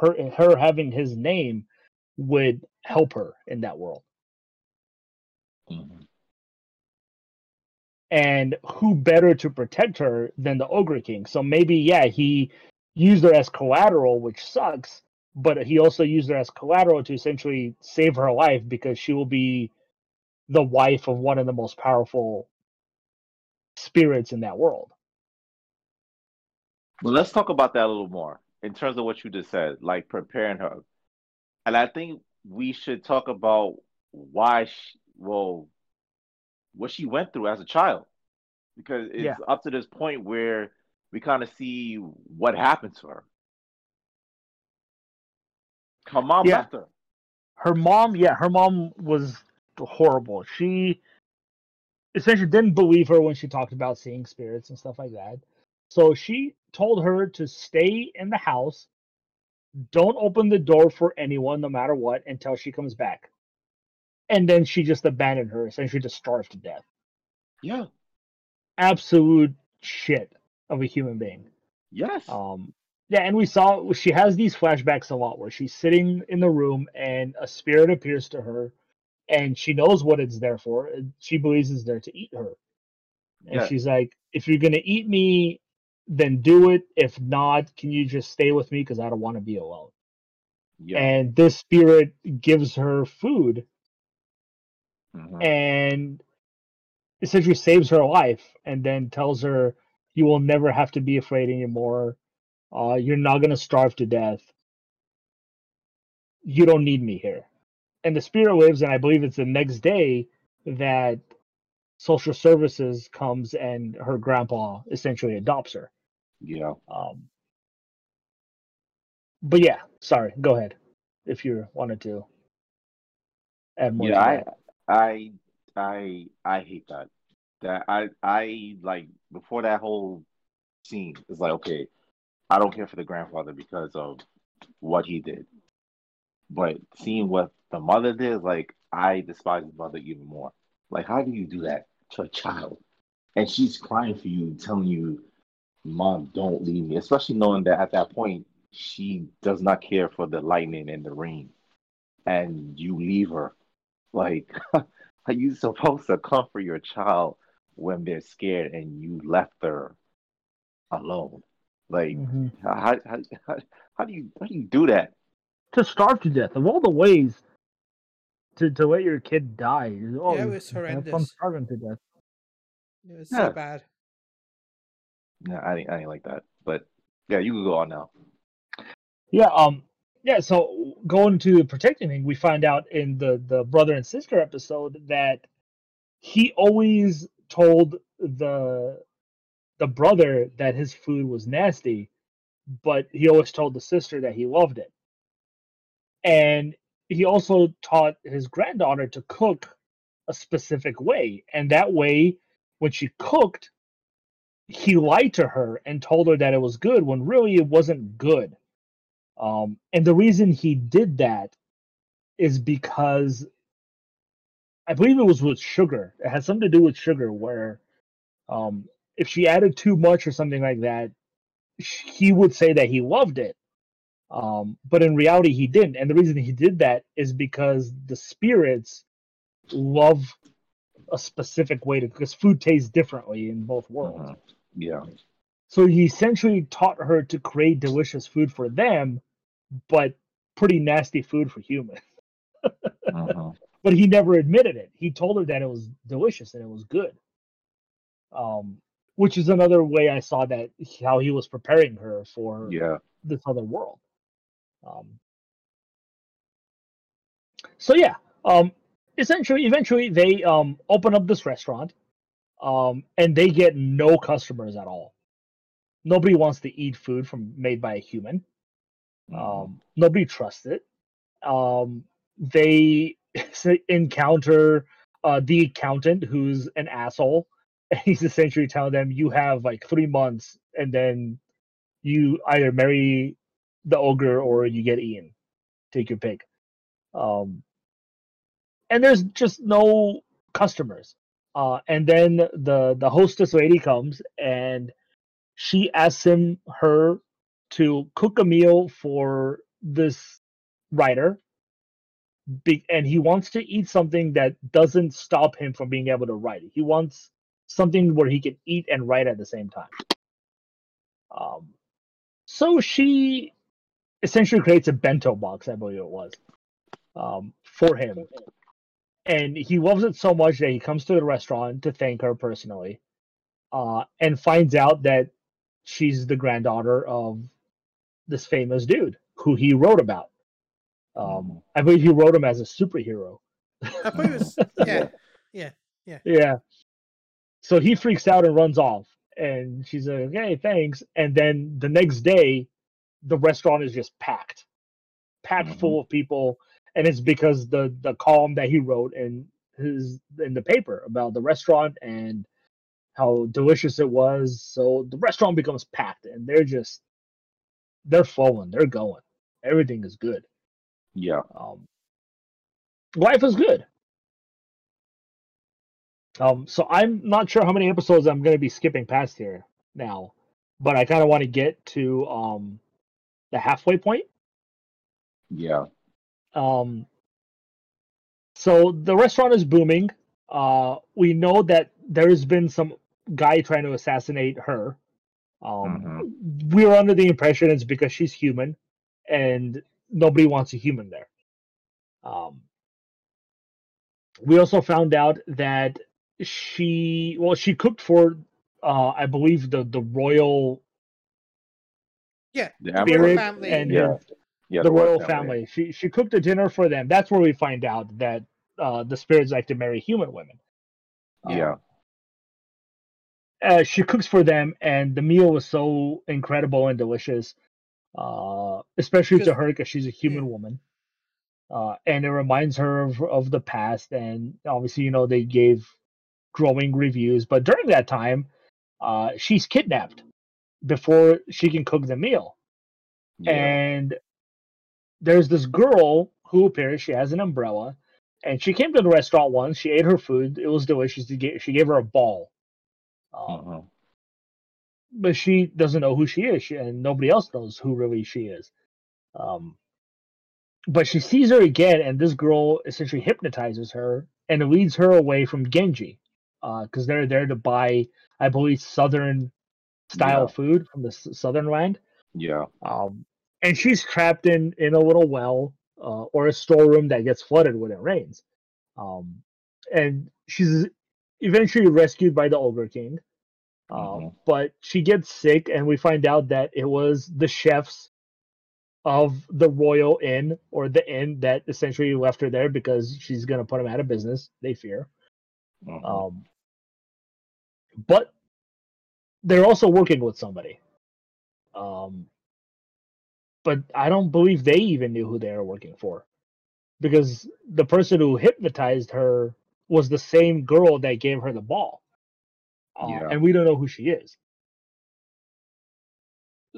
her her having his name would help her in that world. Mhm. and who better to protect her than the ogre king? So maybe yeah he used her as collateral which sucks but he also used her as collateral to essentially save her life because she will be the wife of one of the most powerful spirits in that world. Well, let's talk about that a little more in terms of what you just said, like preparing her. And I think we should talk about why, she, well, what she went through as a child, because it's Yeah. up to this point where we kind of see what happened to her. Her mom Yeah. left her. her mom yeah her mom was horrible she essentially didn't believe her when she talked about seeing spirits and stuff like that so she told her to stay in the house don't open the door for anyone no matter what until she comes back and then she just abandoned her essentially just starved to death Yeah. absolute shit of a human being Yes. um, yeah, and we saw she has these flashbacks a lot where she's sitting in the room and a spirit appears to her, and she knows what it's there for. She believes it's there to eat her, and Yeah. she's like, "If you're gonna eat me, then do it. If not, can you just stay with me because I don't want to be alone." yeah. And this spirit gives her food Mhm. and essentially saves her life, and then tells her, "You will never have to be afraid anymore." Uh, you're not gonna starve to death. You don't need me here. And the spirit lives, and I believe it's the next day that social services comes and her grandpa essentially adopts her. Yeah. Um, but yeah, sorry. Go ahead if you wanted to add more. Yeah, I. I, I, I hate that. That I, I like before that whole scene. It's like, okay, I don't care for the grandfather because of what he did, but seeing what the mother did, like I despise the mother even more. Like, how do you do that to a child? And she's crying for you, telling you, "Mom, don't leave me." Especially knowing that at that point she does not care for the lightning and the rain. and you leave her. Like, are you supposed to comfort your child when they're scared and you left her alone? Like, Mhm. how, how, how, how do you how do you do that? To starve to death of all the ways to, to let your kid die. Oh, Yeah, it was have fun horrendous. starving to death. It was Yeah. so bad. Yeah, I ain't, I ain't like that. But yeah, you can go on now. Yeah, um, yeah. So going to protecting thing, we find out in the the brother and sister episode that he always told the the brother that his food was nasty, but he always told the sister that he loved it. And he also taught his granddaughter to cook a specific way, and that way, when she cooked, he lied to her and told her that it was good when really it wasn't good. Um, and the reason he did that is because I believe it was with sugar. It had something to do with sugar, where um, if she added too much or something like that, he would say that he loved it. Um, but in reality, he didn't. And the reason he did that is because the spirits love a specific way to, because food tastes differently in both worlds. Mhm. Yeah. So he essentially taught her to create delicious food for them, but pretty nasty food for humans. Mhm. But he never admitted it. He told her that it was delicious and it was good. Um, which is another way I saw that how he was preparing her for Yeah. this other world. Um, so yeah, um, essentially, eventually they um, open up this restaurant, um, and they get no customers at all. Nobody wants to eat food from made by a human. Mhm. Um, nobody trusts it. Um, they encounter uh, the accountant, who's an asshole. And he's essentially telling them, "You have like three months, and then you either marry the ogre or you get eaten. Take your pick." Um, and there's just no customers. Uh, and then the the hostess lady comes and she asks him her to cook a meal for this writer be, and he wants to eat something that doesn't stop him from being able to write he wants something where he can eat and write at the same time. Um, so she essentially creates a bento box i believe it was um, for him and he loves it so much that he comes to the restaurant to thank her personally uh, and finds out that she's the granddaughter of this famous dude who he wrote about. Um, I believe he wrote him as a superhero. I believe it was yeah. Yeah. So he freaks out and runs off, and she's like, "Okay, thanks." And then the next day, the restaurant is just packed, packed Mhm. full of people, and it's because the the column that he wrote in his in the paper about the restaurant and how delicious it was. So the restaurant becomes packed, and they're just they're flowing, they're going, everything is good. Yeah. Um, life is good. Um, so I'm not sure how many episodes I'm going to be skipping past here now, but I kind of want to get to um the halfway point. Yeah. Um, so the restaurant is booming. Uh, we know that there has been some guy trying to assassinate her. Um, We're under the impression it's because she's human, and nobody wants a human there. Um, we also found out that she, well, she cooked for, uh, I believe the the royal Yeah. The The Emperor- royal spirit family. and Yeah. his- Yeah. the royal family. She she cooked a dinner for them. That's where we find out that uh, the spirits like to marry human women. Um, Yeah. uh, she cooks for them, and the meal was so incredible and delicious, uh, especially to her because she's a human Yeah. woman. Uh, and it reminds her of, of the past, and obviously, you know, they gave glowing reviews. But during that time, uh, she's kidnapped before she can cook the meal. Yeah. and there's this girl who appears she has an umbrella and she came to the restaurant once she ate her food it was delicious she gave, she gave her a ball um, Mhm. but she doesn't know who she is she, and nobody else knows who really she is um, but she sees her again, and this girl essentially hypnotizes her and leads her away from Ginji, because uh, they're there to buy, I believe, southern style Yeah. food from the s- southern land. Yeah. Um, and she's trapped in in a little well uh, or a storeroom that gets flooded when it rains. Um, and she's eventually rescued by the Ogre King. Um, Mhm. But she gets sick, and we find out that it was the chefs of the Royal Inn or the inn that essentially left her there because she's going to put them out of business. They fear. Mhm. Um, but they're also working with somebody. Um, but I don't believe they even knew who they were working for because the person who hypnotized her was the same girl that gave her the ball. Uh, Yeah. And we don't know who she is.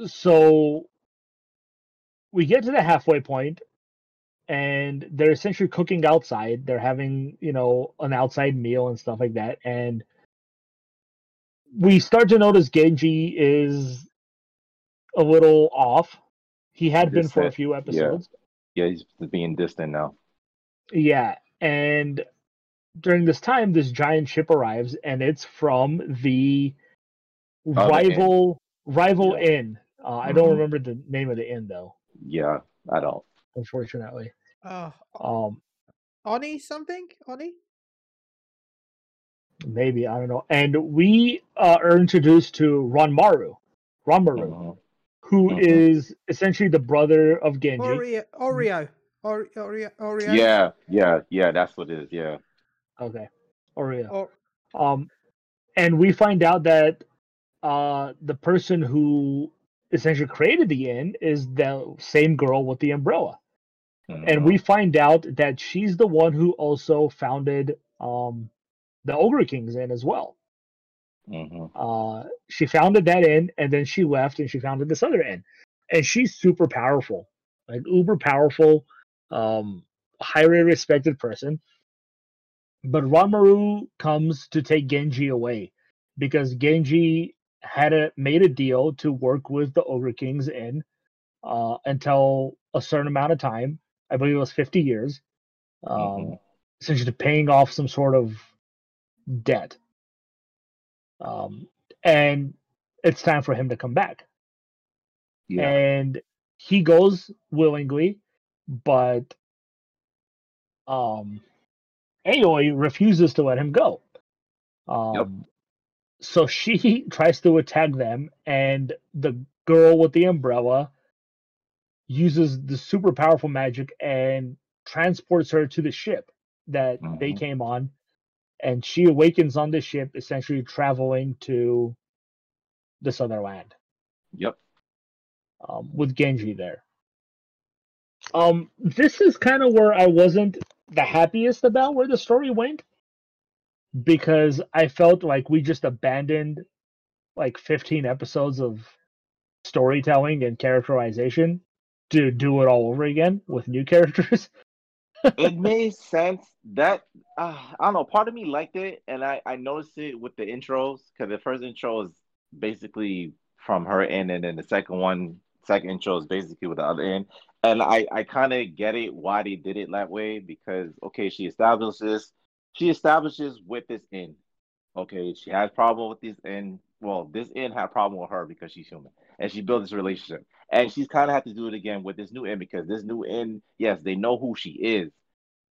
So we get to the halfway point and they're essentially cooking outside. They're having, you know, an outside meal and stuff like that. And we start to notice Ginji is a little off. He had been for a few episodes. yeah, he's being distant now. Yeah. And during this time, this giant ship arrives, and it's from the inn. rival rival Yeah. inn. Uh, I don't Mhm. remember the name of the inn though, Yeah, I don't. unfortunately. Oh, Um, Oni something? Oni? maybe I don't know. And we uh, are introduced to Ranmaru, Ranmaru, Mhm. Who Mhm. is essentially the brother of Ginji. Oreo. Oreo. Oreo. Oreo. Yeah, yeah, yeah. That's what it is. Yeah. Okay, Oreo. Or, Um, and we find out that uh, the person who essentially created the inn is the same girl with the umbrella, and we find out that she's the one who also founded um, the Ogre King's Inn as well. Mhm. Uh, she founded that inn, and then she left and she founded this other inn, and she's super powerful, like uber powerful, um, highly respected person. But Ranmaru comes to take Ginji away because Ginji had a, made a deal to work with the Ogre Kings Inn uh, until a certain amount of time. I believe it was 50 years. Um, Mhm. Essentially, paying off some sort of debt. Um, and it's time for him to come back. Yeah. And he goes willingly, but um, Aoi refuses to let him go. Um, So she tries to attack them, and the girl with the umbrella uses the super powerful magic and transports her to the ship that they Mhm. came on. And she awakens on the ship, essentially traveling to this other land Yep. um, with Ginji there. Um, this is kind of where I wasn't the happiest about where the story went because I felt like we just abandoned like 15 episodes of storytelling and characterization to do it all over again with new characters. it made sense that uh, I don't know. Part of me liked it, and I I noticed it with the intros because the first intro is basically from her end, and then the second one, second intro is basically with the other end. And I I kind of get it why they did it that way because okay, she establishes she establishes with this end. Okay, she has problem with this end. Well, this end had problem with her because she's human, and she built this relationship. And she's kind of had to do it again with this new end because this new end, yes, they know who she is,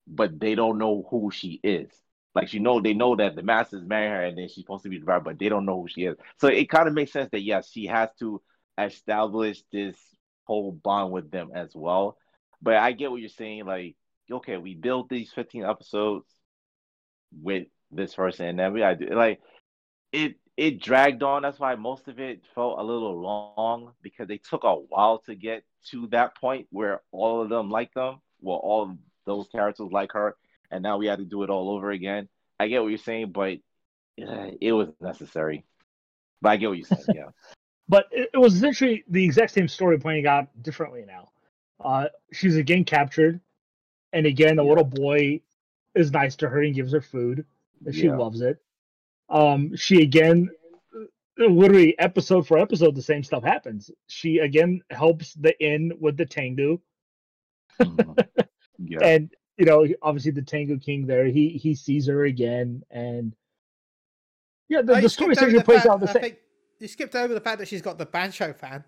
but they don't know who she is. Like she know they know that the masters marry her and then she's supposed to be the bride, but they don't know who she is. So it kind of makes sense that yes, she has to establish this whole bond with them as well. But I get what you're saying. Like, okay, we built these 15 episodes with this person, and then we gotta do like it. It dragged on. That's why most of it felt a little long because they took a while to get to that point where all of them like them. Well, all those characters like her, and now we had to do it all over again. I get what you're saying, but uh, it was necessary. But I get what you're saying. Yeah. but it, it was essentially the exact same story playing out differently now. Uh, she's again captured, and again, the Yeah. little boy is nice to her and gives her food, and she Yeah. loves it. Um, she again, literally episode for episode, the same stuff happens. She again helps the inn with the Tengu, Mhm. Yeah. and you know, obviously the Tengu King there, he he sees her again, and yeah, the, Oh, the story skipped over the plays fact- out the I same. think you skipped over the fact that she's got the Bancho fan.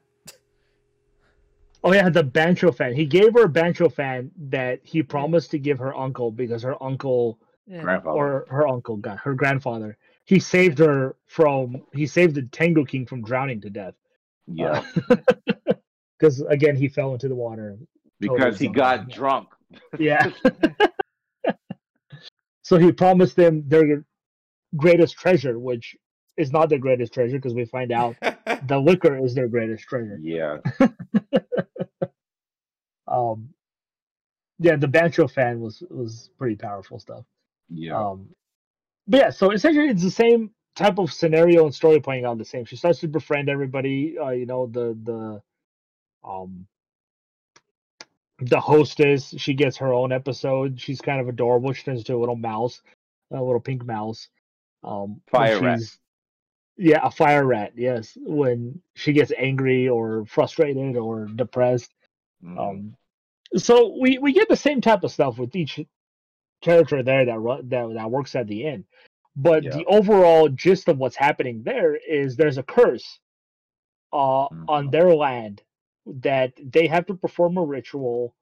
Oh yeah, the Bancho fan. He gave her a Bancho fan that he promised to give her uncle because her uncle Yeah. Grandfather. or her uncle, God, her grandfather, he saved her from he saved the Tengu King from drowning to death. yeah. because again he fell into the water. because he got something. drunk. Yeah. so he promised them their greatest treasure, which is not their greatest treasure because we find out the liquor is their greatest treasure. Yeah. Um, yeah, the Bancho fan was was pretty powerful stuff. Yeah. Um, but yeah, so essentially it's the same type of scenario and story playing out the same. She starts to befriend everybody. Uh, you know the the um the hostess. She gets her own episode. She's kind of adorable. She turns into a little mouse, a little pink mouse. Um, Fire rat. Yeah, a fire rat. Yes, when she gets angry or frustrated or depressed. Mhm. Um, so we we get the same type of stuff with each character there that that that works at the end, but Yeah. the overall gist of what's happening there is there's a curse uh, on Mhm. their land that they have to perform a ritual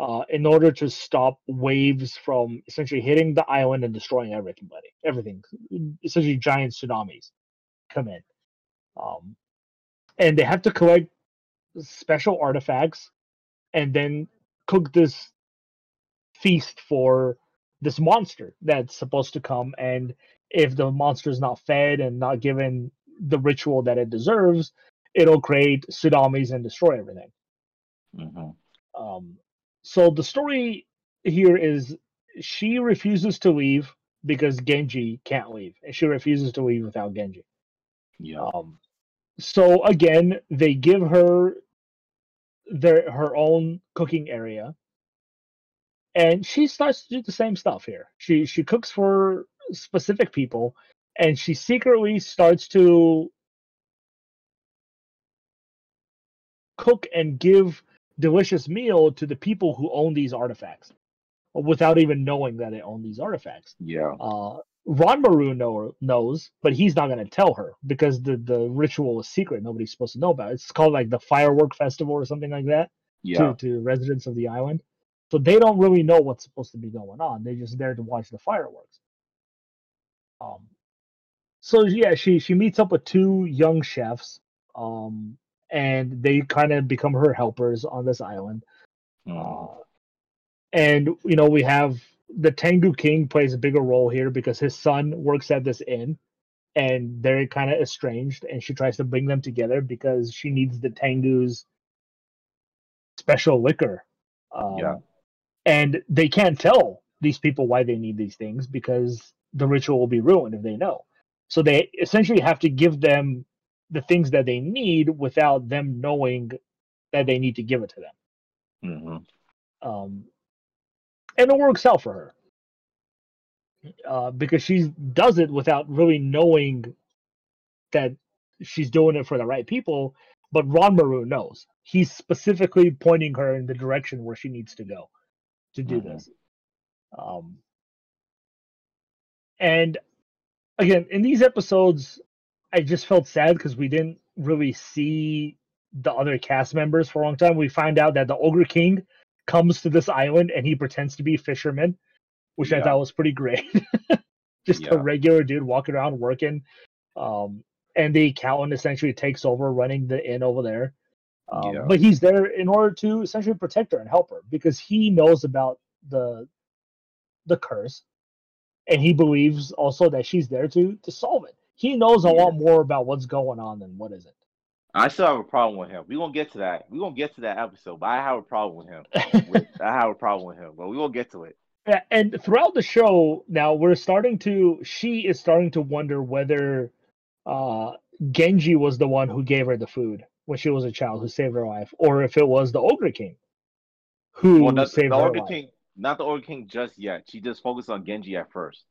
uh, in order to stop waves from essentially hitting the island and destroying everybody, everything. Essentially, giant tsunamis come in, um, and they have to collect special artifacts and then cook this feast for this monster that's supposed to come and if the monster is not fed and not given the ritual that it deserves it'll create tsunamis and destroy everything Mhm. um, so the story here is she refuses to leave because Ginji can't leave and she refuses to leave without Ginji Yeah. um, so again, they give her their her own cooking area, and she starts to do the same stuff here. She she cooks for specific people, and she secretly starts to cook and give delicious meal to the people who own these artifacts, without even knowing that they own these artifacts Yeah. uh Ranmaru know, knows, but he's not going to tell her because the the ritual is secret. Nobody's supposed to know about it. It's called like the firework festival or something like that Yeah. to, to residents of the island. So they don't really know what's supposed to be going on. They're just there to watch the fireworks. Um. So yeah, she she meets up with two young chefs, um, and they kind of become her helpers on this island. Mhm. Uh, and you know we have the Tengu King plays a bigger role here because his son works at this inn, and they're kind of estranged. And she tries to bring them together because she needs the Tengu's special liquor. Um, Yeah. And they can't tell these people why they need these things because the ritual will be ruined if they know. So they essentially have to give them the things that they need without them knowing that they need to give it to them Mhm. um, and it works out for her uh, because she does it without really knowing that she's doing it for the right people. But Ranmaru knows. He's specifically pointing her in the direction where she needs to go to do Mhm. this. Um, and again, in these episodes, I just felt sad because we didn't really see the other cast members for a long time. We find out that the Ogre King comes to this island and he pretends to be a fisherman, which I thought was pretty great. just a regular dude walking around working. Um, and the accountant essentially takes over running the inn over there. Um, Yeah. But he's there in order to essentially protect her and help her because he knows about the the curse, and he believes also that she's there to to solve it. He knows a Yeah. lot more about what's going on than what isn't. I still have a problem with him. We're gonna get to that. We're gonna get to that episode, but I have a problem with him. With, I have a problem with him, but we will get to it. Yeah, and throughout the show, now we're starting to. She is starting to wonder whether uh, Ginji was the one who gave her the food when she was a child, who saved her life, or if it was the Ogre King who Well, not, saved the her Orchid life. King, not the Ogre King just yet. She just focused on Ginji at first.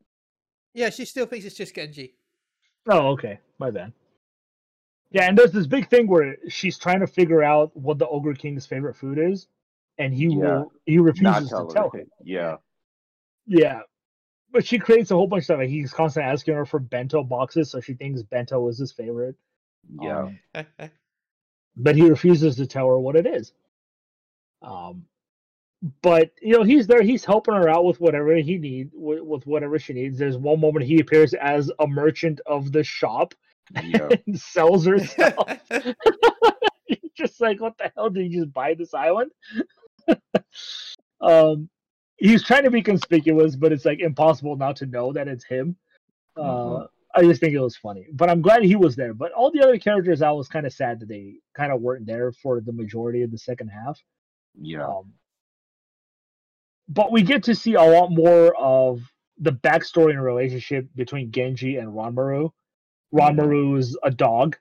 Yeah, she still thinks it's just Ginji. Oh, okay, my bad. Yeah, and there's this big thing where she's trying to figure out what the Ogre King's favorite food is, and he Yeah. will he refuses tell to tell her. her. Yeah. Yeah. But she creates a whole bunch of stuff. Like he's constantly asking her for bento boxes, so she thinks bento is his favorite. Yeah. Um, but he refuses to tell her what it is. Um, but you know he's there. He's helping her out with whatever he needs, with, with whatever she needs. There's one moment he appears as a merchant of the shop yeah. and sells her stuff. Just like, what the hell? Did you just buy this island? um, he's trying to be conspicuous, but it's like impossible not to know that it's him. Uh, Mhm. I just think it was funny, but I'm glad he was there. But all the other characters, I was kind of sad that they kind of weren't there for the majority of the second half. Yeah. Um, but we get to see a lot more of the backstory and relationship between Ginji and Ranmaru. Ranmaru is a dog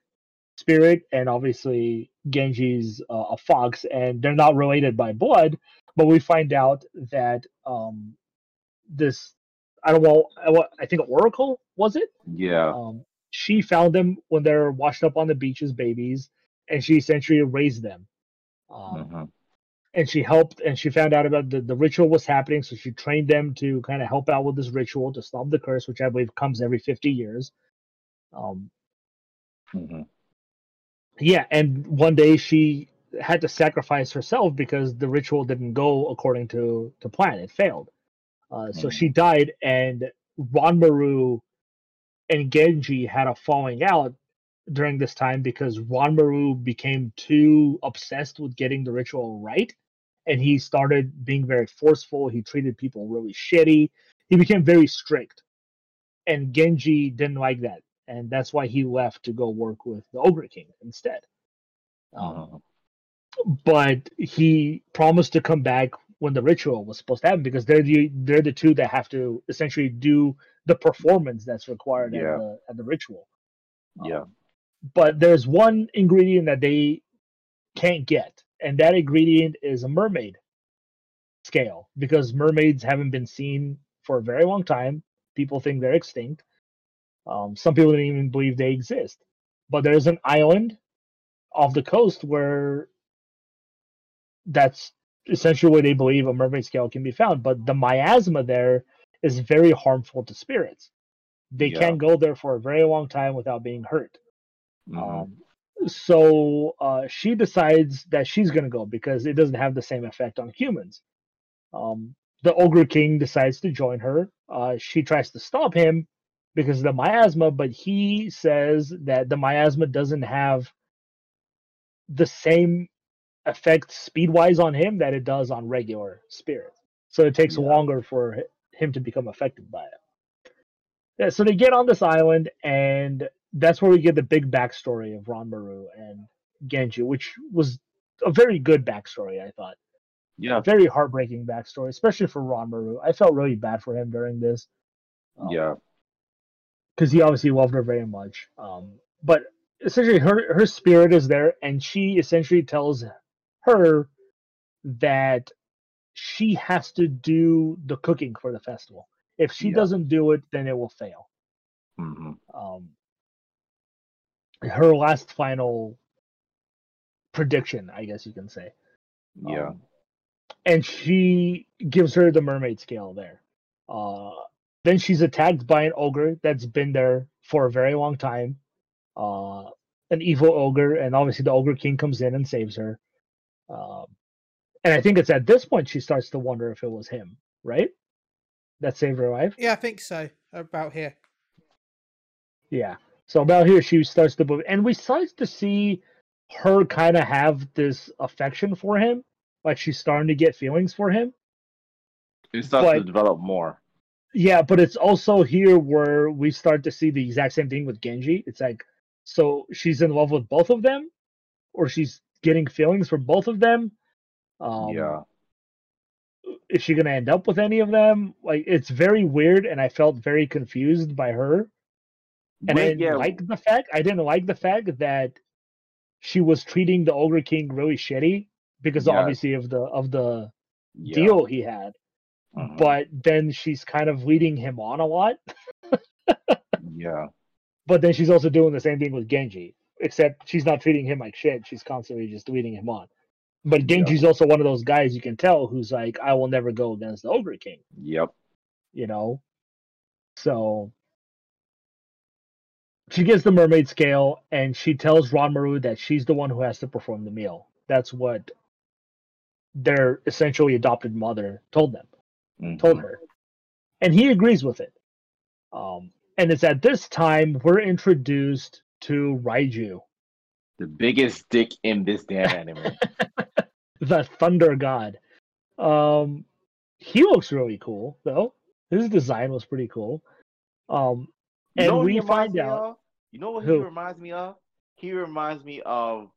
spirit, and obviously Ginji's uh, a fox, and they're not related by blood. But we find out that um, this I don't know, I I think Oracle was it? Yeah. Um, she found them when they're washed up on the beach as babies, and she essentially raised them. Um, Mhm. and she helped and she found out about the, the ritual was happening so she trained them to kind of help out with this ritual to stop the curse which i believe comes every 50 years um Mhm. yeah and one day she had to sacrifice herself because the ritual didn't go according to to plan it failed uh, so she died and Ranmaru and Ginji had a falling out during this time because Ranmaru became too obsessed with getting the ritual right and he started being very forceful. He treated people really shitty. He became very strict and Ginji didn't like that and that's why he left to go work with the Ogre King instead. Um, Mhm. but he promised to come back when the ritual was supposed to happen because they're the they're the two that have to essentially do the performance that's required Yeah. at the at the ritual. Yeah. Um, but there's one ingredient that they can't get, and that ingredient is a mermaid scale because mermaids haven't been seen for a very long time. People think they're extinct. Um, some people don't even believe they exist. But there's an island off the coast where that's essentially where they believe a mermaid scale can be found. But the miasma there is very harmful to spirits. They Yeah. can't go there for a very long time without being hurt. Mhm. Um, so uh, she decides that she's going to go because it doesn't have the same effect on humans. Um, the Ogre King decides to join her. Uh, she tries to stop him because of the miasma, but he says that the miasma doesn't have the same effect speed wise on him that it does on regular spirits. So it takes Yeah. longer for him to become affected by it. Yeah, so they get on this island, and that's where we get the big backstory of Ranmaru and Ginji, which was a very good backstory, I thought. Yeah. A very heartbreaking backstory, especially for Ranmaru. I felt really bad for him during this. Um, Yeah. because he obviously loved her very much. Um, but essentially, her her spirit is there, and she essentially tells her that she has to do the cooking for the festival. If she Yeah. doesn't do it, then it will fail. hmm Um, her last final prediction, I guess you can say. Yeah. Um, and she gives her the mermaid scale there. Uh, then she's attacked by an ogre that's been there for a very long time. Uh, an evil ogre, and obviously the ogre king comes in and saves her. Um, and I think it's at this point she starts to wonder if it was him, right? That saved her life. Yeah, I think so. About here. Yeah. So about here, she starts to believe, and we start to see her kind of have this affection for him, like she's starting to get feelings for him. It starts to develop more. Yeah, but it's also here where we start to see the exact same thing with Ginji. It's like, so she's in love with both of them, or she's getting feelings for both of them. Um, yeah. Is she gonna end up with any of them? Like, it's very weird, and I felt very confused by her. And I Wait, didn't yeah. like the fact I didn't like the fact that she was treating the Ogre King really shitty because Yes. obviously of the of the yeah. deal he had. Mhm. But then she's kind of leading him on a lot. yeah. But then she's also doing the same thing with Ginji, except she's not treating him like shit. She's constantly just leading him on. But Ginji's also one of those guys you can tell who's like, I will never go against the Ogre King, Yep. you know? So she gets the mermaid scale and she tells Ranmaru that she's the one who has to perform the meal. That's what their essentially adopted mother told them, Mhm. told her. And he agrees with it. Um, and it's at this time we're introduced to Raiju, The biggest dick in this damn anime. the thunder god. Um, he looks really cool though. His design was pretty cool. Um, You know and we find out of? You know what Who? he reminds me of? He reminds me of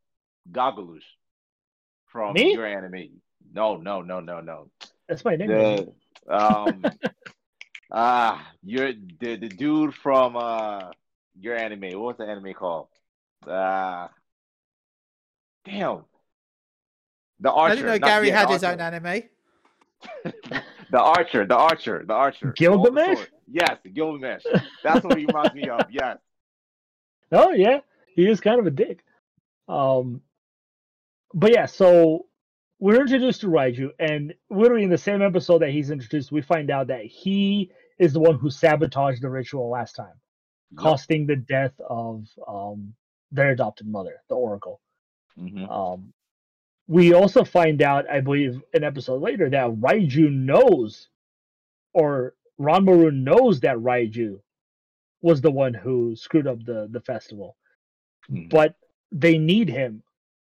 Gagalush from Me? your anime. No, no, no, no, no. that's my nickname. The um ah, you're the the dude from uh your anime. What's the anime called? Uh damn. The Archer. I didn't know Gary yeah, had the his own anime. The Archer, the Archer, the Archer. Gilgamesh? All the sword. Yes, Gilgamesh. That's what he reminds me of. Yes. Oh yeah, he is kind of a dick. Um, but yeah, so we're introduced to Raiju, and literally in the same episode that he's introduced, we find out that he is the one who sabotaged the ritual last time, costing the death of um their adopted mother, the Oracle. Mhm. Um, we also find out, I believe, an episode later that Raiju knows, or Ranmaru knows that Raiju was the one who screwed up the the festival, Mhm. but they need him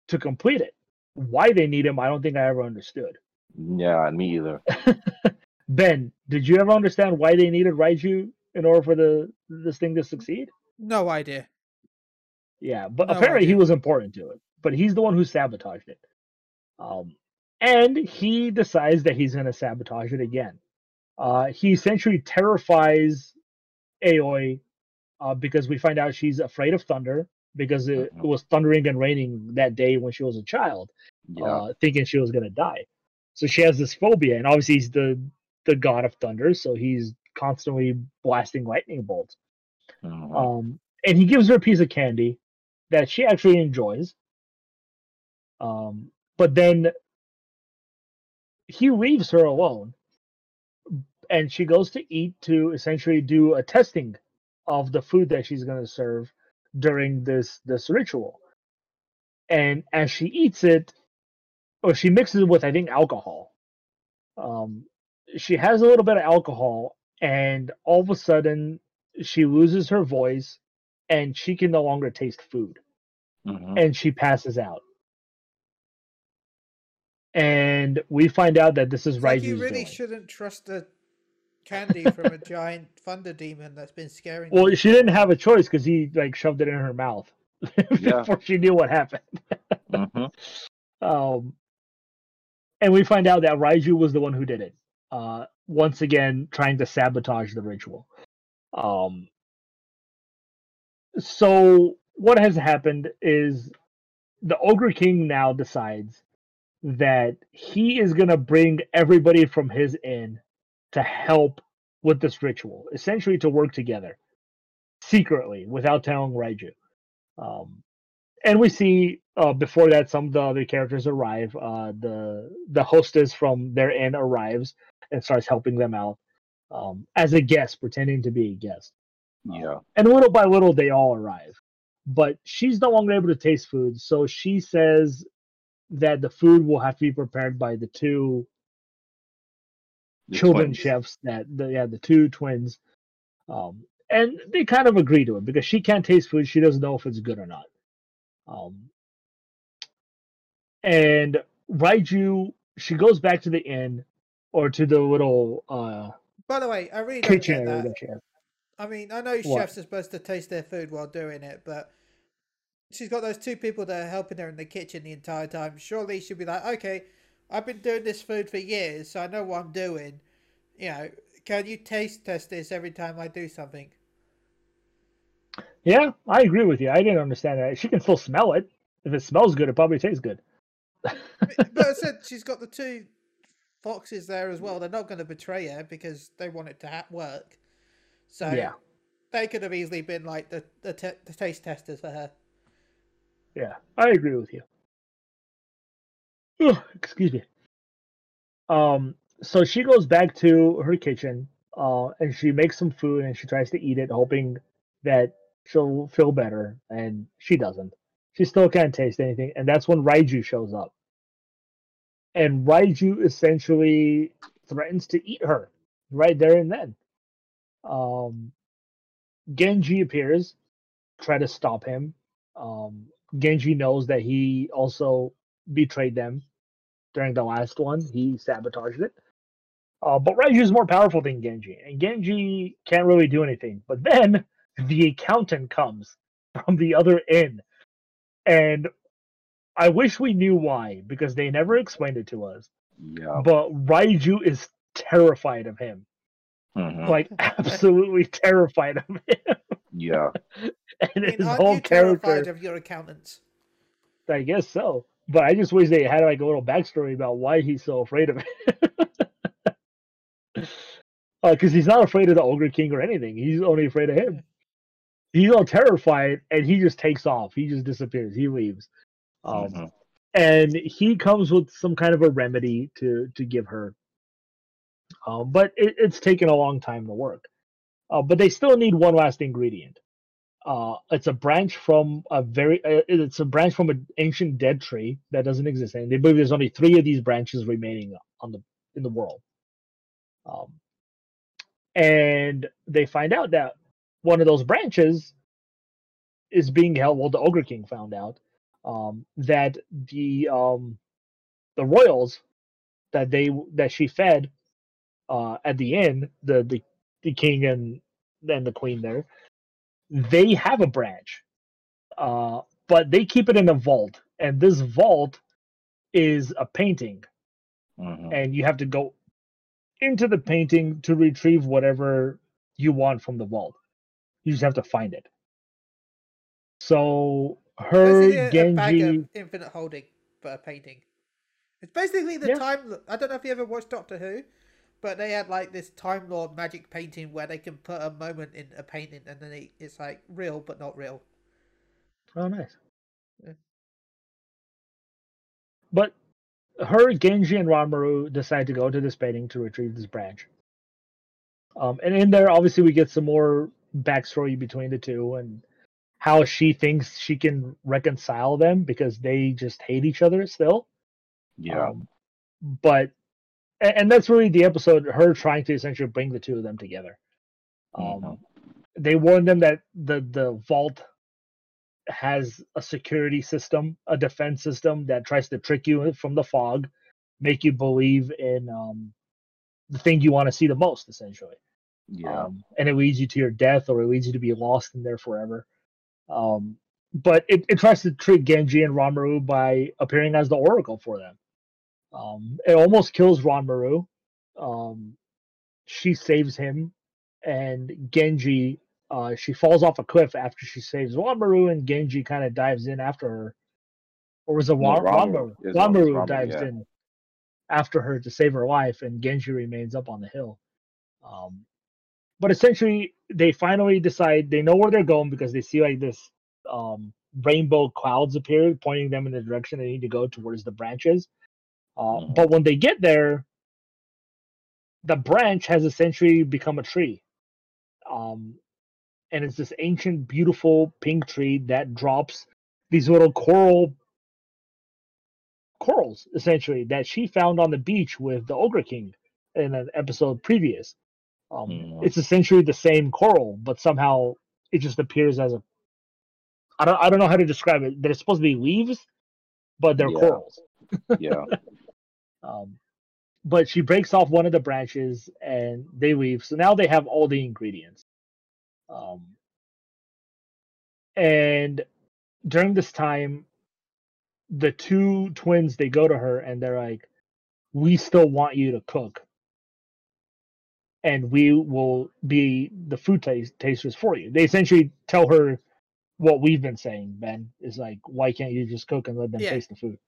to complete it. Why they need him, I don't think I ever understood. Yeah, me either. Ben, did you ever understand why they needed Raiju in order for the this thing to succeed? No idea. Yeah, but No apparently he was important to it. But he's the one who sabotaged it. Um, and he decides that he's going to sabotage it again. Uh, he essentially terrifies Aoi uh, because we find out she's afraid of thunder because it, it Mhm. was thundering and raining that day when she was a child, Yeah. uh, thinking she was going to die. So she has this phobia, and obviously he's the the god of thunder, so he's constantly blasting lightning bolts. Mhm. Um, and he gives her a piece of candy that she actually enjoys. Um, but then he leaves her alone, and she goes to eat to essentially do a testing of the food that she's going to serve during this this ritual. And as she eats it, or she mixes it with, I think, alcohol. Um, she has a little bit of alcohol, and all of a sudden, she loses her voice, and she can no longer taste food Mhm. and she passes out. And we find out that this is It's like you really doing. shouldn't trust a candy from a giant thunder demon that's been scaring Well, you. she didn't have a choice because he like shoved it in her mouth Yeah. before she knew what happened. Mhm. Um, and we find out that Raiju was the one who did it. Uh, once again, trying to sabotage the ritual. Um, so what has happened is the Ogre King now decides that he is going to bring everybody from his inn to help with this ritual, essentially to work together secretly without telling Raiju. Um, and we see uh, before that some of the other characters arrive. Uh, the the hostess from their inn arrives and starts helping them out um, as a guest, pretending to be a guest. Yeah. And little by little, they all arrive. But she's no longer able to taste food, so she says that the food will have to be prepared by the two The children twins. chefs that the yeah the two twins um and they kind of agree to it because she can't taste food she doesn't know if it's good or not um and raiju she goes back to the inn or to the little uh By the way, I really don't kitchen get area that. that she has I mean, I know What? chefs are supposed to taste their food while doing it, but she's got those two people that are helping her in the kitchen the entire time. Surely she'll be like, okay, I've been doing this food for years, so I know what I'm doing. You know, can you taste test this every time I do something? yeah i agree with you i didn't understand that she can still smell it if it smells good it probably tastes good but I said she's got the two foxes there as well. They're not going to betray her because they want it to ha- work. So Yeah. they could have easily been like the the, te- the taste testers for her. Yeah i agree with you Ugh, excuse me. Um, so she goes back to her kitchen, uh, and she makes some food and she tries to eat it, hoping that she'll feel better, and she doesn't. She still can't taste anything, and that's when Raiju shows up. And Raiju essentially threatens to eat her right there and then. Um, Ginji appears, try to stop him. Um, Ginji knows that he also betrayed them during the last one. He sabotaged it. Uh, but Raiju is more powerful than Ginji, and Ginji can't really do anything. But then the accountant comes from the other end, and I wish we knew why because they never explained it to us. Yeah. But Raiju is terrified of him, Mhm. like absolutely terrified of him, yeah. and I mean, his aren't whole you character. of your accountants? I guess so. But I just wish they had like a little backstory about why he's so afraid of it. Because he's not afraid of the Ogre King or anything. He's only afraid of him. He's all terrified and he just takes off. He just disappears. He leaves. Um, Mhm. And he comes with some kind of a remedy to to give her. Um, but it, it's taken a long time to work. Uh, but they still need one last ingredient. Uh, it's a branch from a very. Uh, it's a branch from an ancient dead tree that doesn't exist, and they believe there's only three of these branches remaining on the in the world. Um, and they find out that one of those branches is being held. Well, the Ogre King found out um, that the um, the royals that they that she fed uh, at the inn, the the the king and then the queen there, they have a branch, uh, but they keep it in a vault, and this vault is a painting, Mhm. and you have to go into the painting to retrieve whatever you want from the vault. You just have to find it. So her Basically, a, a bag Ginji, of infinite holding, but a painting. It's basically the Yeah. time. I don't know if you ever watched Doctor Who, but they had like this Time Lord magic painting where they can put a moment in a painting, and then it, it's like real but not real. oh nice. Yeah. But her, Ginji, and Ranmaru decide to go to this painting to retrieve this branch. Um, and in there, obviously, we get some more backstory between the two and how she thinks she can reconcile them because they just hate each other still. Yeah. Um, but and, that's really the episode her trying to essentially bring the two of them together. Um, Mhm. They warn them that the the vault has a security system, a defense system that tries to trick you from the fog, make you believe in um, the thing you want to see the most, essentially. yeah. Um, and it leads you to your death or it leads you to be lost in there forever. Um, but it, it tries to trick Ginji and Ranmaru by appearing as the Oracle for them. Um, it almost kills Ranmaru. Um, she saves him, and Ginji, uh, she falls off a cliff after she saves Ranmaru, and Ginji kind of dives in after her. Or was it No, Ran- Ranmaru. Ranmaru? It's- it's Ranmaru Ranmaru, dives yeah. in after her to save her life, and Ginji remains up on the hill. Um, but essentially, they finally decide they know where they're going because they see like this um, rainbow clouds appear, pointing them in the direction they need to go towards the branches. Uh, Mhm. But when they get there, the branch has essentially become a tree. Um, and it's this ancient, beautiful pink tree that drops these little coral corals, essentially, that she found on the beach with the Ogre King in an episode previous. Um, Mhm. It's essentially the same coral, but somehow it just appears as a. I don't. I don't know how to describe it. They're supposed to be leaves, but they're Yeah. corals. Yeah. Um, but she breaks off one of the branches and they leave. So now they have all the ingredients. Um, and during this time, the two twins they go to her and they're like, "We still want you to cook, and we will be the food taste- tasters for you." They essentially tell her what we've been saying. Ben is like, "Why can't you just cook and let them Yeah. taste the food?"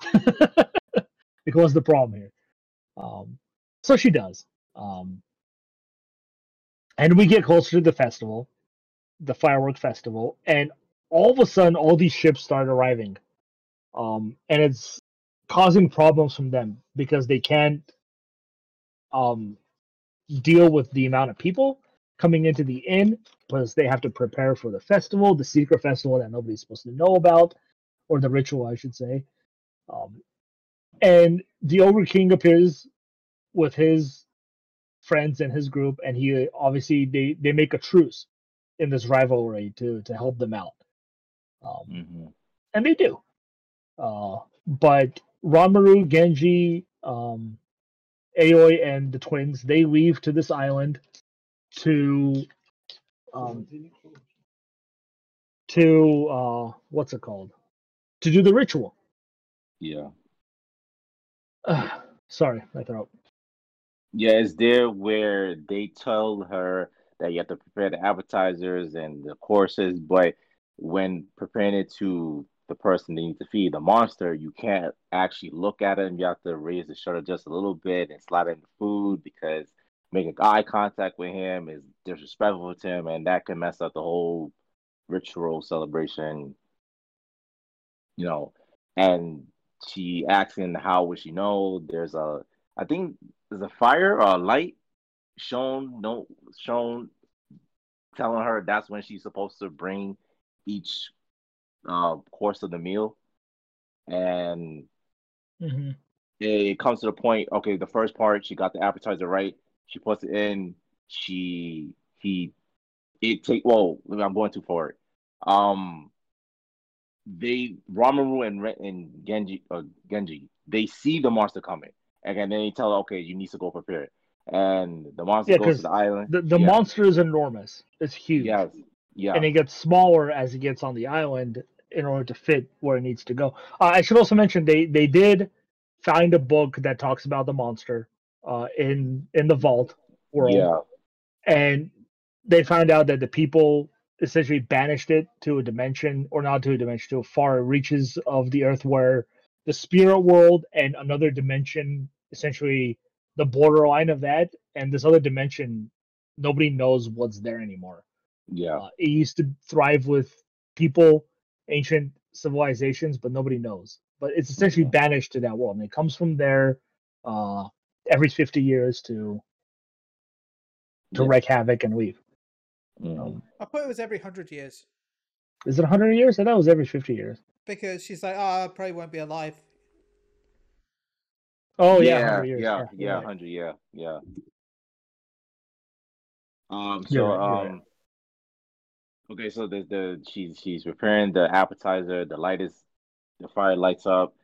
like, what's the problem here? Um, so she does. Um, and we get closer to the festival, the firework festival, and all of a sudden, all these ships start arriving. Um, and it's causing problems from them because they can't um deal with the amount of people coming into the inn because they have to prepare for the festival, the secret festival that nobody's supposed to know about, or the ritual, I should say. Um, and the Ogre King appears with his friends and his group, and he obviously they they make a truce in this rivalry to to help them out, um, Mhm. and they do. Uh, but Ranmaru, Ginji, um, Aoi, and the twins they leave to this island to um, to uh, what's it called? To do the ritual. Yeah. Sorry, my throat. Yeah, it's there where they tell her that you have to prepare the appetizers and the courses, but when preparing it to the person they need to feed, the monster, you can't actually look at him. You have to raise the shutter just a little bit and slide in the food because making eye contact with him is disrespectful to him, and that can mess up the whole ritual celebration. You know, and she asking how would she know? There's a, I think there's a fire or a light shown, no shown, telling her that's when she's supposed to bring each uh, course of the meal, and hmm it, it comes to the point. Okay, the first part she got the appetizer right. She puts it in. She he it take. Well, I'm going too far. Um, they Ranmaru and and Ginji uh, Ginji they see the monster coming, and then they tell her, okay, you need to go prepare it. And the monster Yeah, goes to the island. The the Yeah. monster is enormous. It's huge. Yes. Yeah. and it gets smaller as it gets on the island in order to fit where it needs to go. Uh, I should also mention they they did find a book that talks about the monster uh, in in the vault world, yeah. and they found out that the people essentially banished it to a dimension, or not to a dimension, to far reaches of the earth where the spirit world and another dimension, essentially the borderline of that, and this other dimension, nobody knows what's there anymore. Yeah. Uh, it used to thrive with people, ancient civilizations, but nobody knows. But it's essentially Yeah. banished to that world, and it comes from there uh, every fifty years to to Yeah. wreak havoc and leave. Um, I thought it was every hundred years is it hundred years? I thought it was every fifty years. because she's like, oh, I probably won't be alive. Oh yeah, yeah, 100 years. yeah, you're yeah, right. hundred, yeah, yeah. Um, You're so right, you're right. um, okay, so the the she's she's preparing the appetizer. The light is the fire lights up.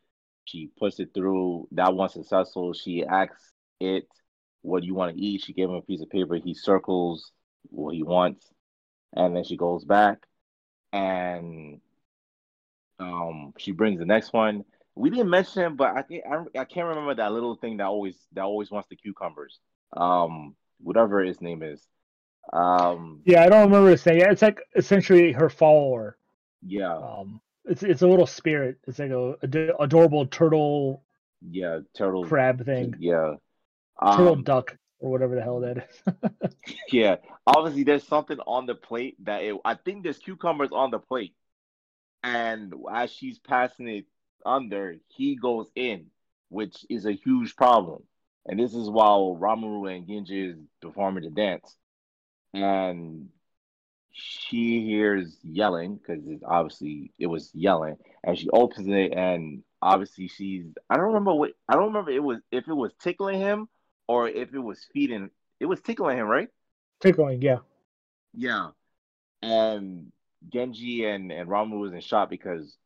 She puts it through. That one's successful. She asks it, "What do you want to eat?" She gave him a piece of paper. He circles what he wants, and then she goes back, and um, she brings the next one. We didn't mention him, but I think I, I can't remember that little thing that always that always wants the cucumbers. Um, whatever his name is. Um, Yeah, I don't remember his name. Yeah, it's like essentially her follower. yeah, Um, it's it's a little spirit. It's like a, ad- adorable turtle yeah, turtle. crab thing, Yeah. turtle Um, duck or whatever the hell that is. yeah. Obviously, there's something on the plate that it, I think there's cucumbers on the plate, and as she's passing it under, he goes in, which is a huge problem. And this is while Ranmaru and Ginji is performing the dance, and she hears yelling because it's obviously it was yelling, and she opens it, and obviously she's I don't remember what I don't remember it was if it was tickling him or if it was feeding. It was tickling him, right? Tickling, yeah. Yeah. And Ginji and and Ramu was in shock because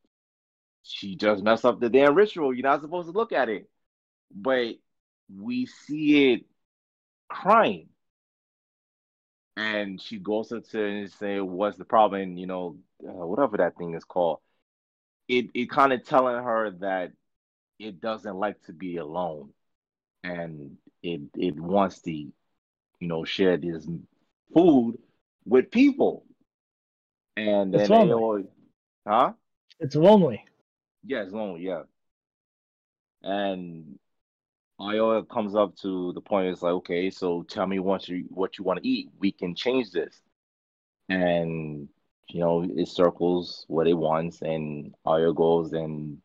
she just messed up the damn ritual. You're not supposed to look at it, but we see it crying, and she goes up to and say, "What's the problem?" And, you know, uh, whatever that thing is called. It it kind of telling her that it doesn't like to be alone, and it it wants to, you know, share this food with people. And It's lonely. always, huh? It's lonely. Yeah, it's lonely, yeah. And Aoi comes up to the point it's like, okay, so tell me what you what you want to eat. We can change this. And you know, it circles what it wants and Aoi goes and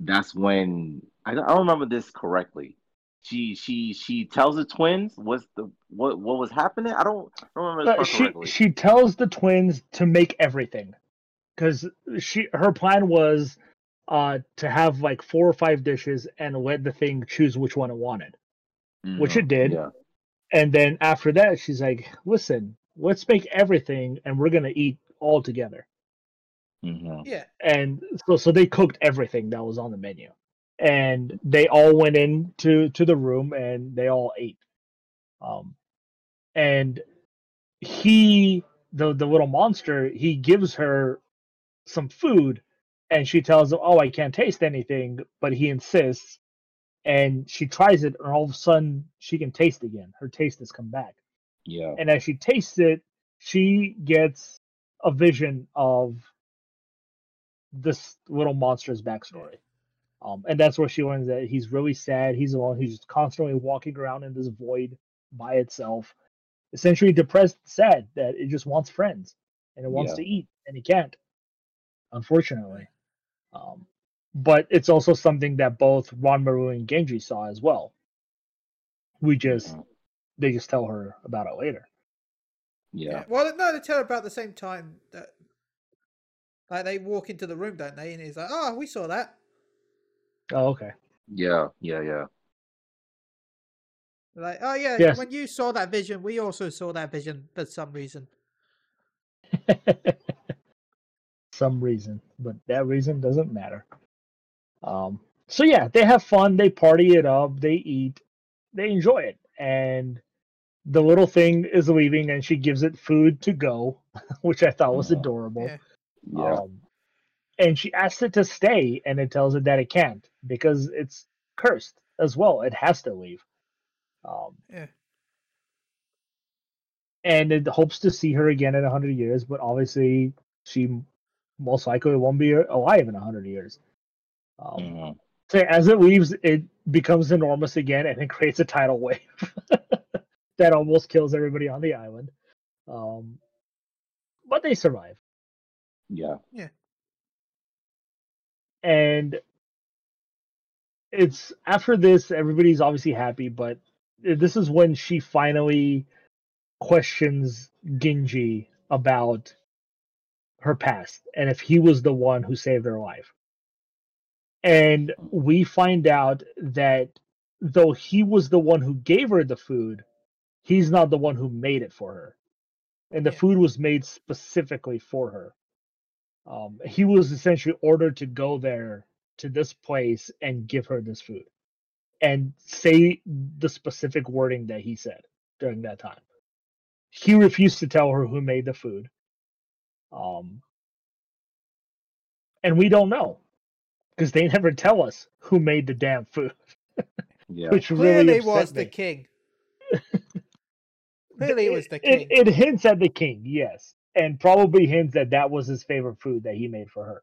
that's when I don't, I don't remember this correctly. She she she tells the twins what's the what what was happening. I don't, I don't remember Uh, she correctly. she tells the twins to make everything because she her plan was uh to have like four or five dishes and let the thing choose which one it wanted which Mhm. it did. Yeah. and then after that she's like listen let's make everything and we're gonna eat all together Mhm. Yeah. and so so they cooked everything that was on the menu and they all went in to to the room and they all ate um and he the the little monster he gives her some food and she tells him oh i can't taste anything but he insists and she tries it and all of a sudden she can taste again her taste has come back Yeah. and as she tastes it, she gets a vision of this little monster's backstory. Um, and that's where she learns that he's really sad. He's the one who's just constantly walking around in this void by itself, essentially depressed, sad that it just wants friends and it wants Yeah. to eat and it can't, unfortunately. Um, but it's also something that both Ranmaru and Ginji saw as well. We just they just tell her about it later. Yeah. Well, no, they tell her about the same time that, like, they walk into the room, don't they? And he's like, "Oh, we saw that." Oh, okay. Yeah. Yeah. Yeah. Like, "Oh yeah, Yes. when you saw that vision, we also saw that vision for some reason." Some reason, but that reason doesn't matter. Um, so yeah, they have fun, they party it up, they eat, they enjoy it, and the little thing is leaving, and she gives it food to go, which I thought was adorable. Yeah. Yeah. Um, and she asks it to stay, and it tells it that it can't because it's cursed as well. It has to leave. Um, Yeah. and it hopes to see her again in a hundred years, but obviously she most likely won't be alive in a hundred years. Um, Mhm. so as it leaves, it becomes enormous again, and it creates a tidal wave that almost kills everybody on the island. Um, but they survive. Yeah. Yeah. And it's after this everybody's obviously happy but this is when she finally questions Ginji about her past and if he was the one who saved her life. And we find out that though he was the one who gave her the food he's not the one who made it for her. And the food was made specifically for her um, he was essentially ordered to go there to this place and give her this food and say the specific wording that he said during that time. He refused to tell her who made the food. Um, and we don't know because they never tell us who made the damn food, Yeah. which Clearly, really it was upset the king. Clearly, it was the It, king. it hints at the king, yes, and probably hints that that was his favorite food that he made for her.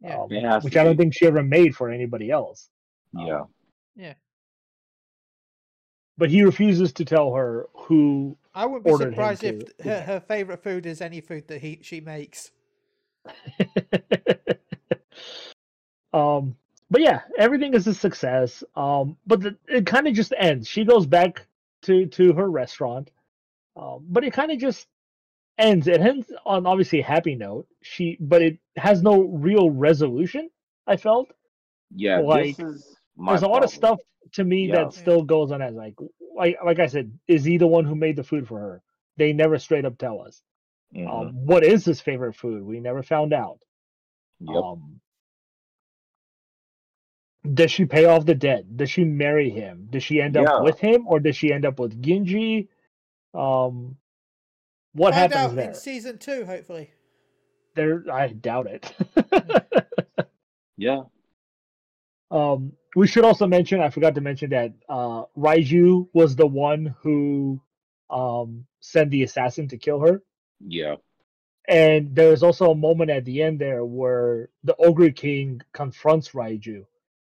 Yeah. um, which I don't be. think she ever made for anybody else. Yeah. Yeah. But he refuses to tell her who. I wouldn't be surprised if do her, her favorite food is any food that he she makes. um, but yeah, everything is a success. Um, but the, it kind of just ends. She goes back to to her restaurant, um, but it kind of just ends. It ends on obviously a happy note. She, but it has no real resolution. I felt Yeah. Like, this is my there's a lot of stuff to me Yeah. that still goes on as like like like I said, is he the one who made the food for her? They never straight up tell us. Mhm. Um, what is his favorite food? We never found out. Yep. Um, does she pay off the debt? Does she marry him? Does she end Yeah. up with him, or does she end up with ginji Um, what Find happens out there? in season two, hopefully. There, I doubt it. yeah. um, we should also mention. I forgot to mention that uh, Raiju was the one who um, sent the assassin to kill her. Yeah. And there's also a moment at the end there where the Ogre King confronts Raiju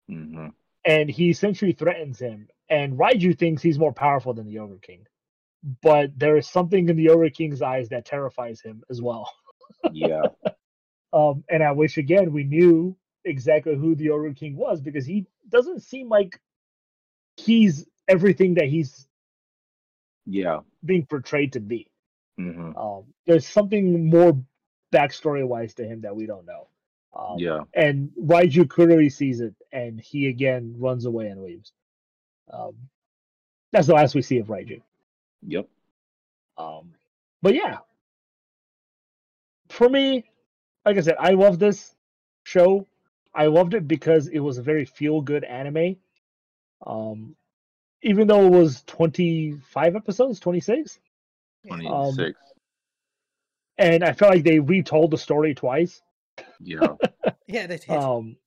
hmm and he essentially threatens him. And Raiju thinks he's more powerful than the Ogre King. But there is something in the Ogre King's eyes that terrifies him as well. Yeah. Um, and I wish again we knew exactly who the Ogre King was because he doesn't seem like he's everything that he's Yeah. being portrayed to be. hmm Um, there's something more backstory wise to him that we don't know. Um, Yeah. And Raiju clearly sees it, and he again runs away and leaves. Um, that's the last we see of Raiju. Yep. Um, but yeah, for me, like I said, I love this show. I loved it because it was a very feel good anime. Um, even though it was 25 episodes, 26, Twenty Um, and I felt like they retold the story twice. yeah. Yeah, they did. Um,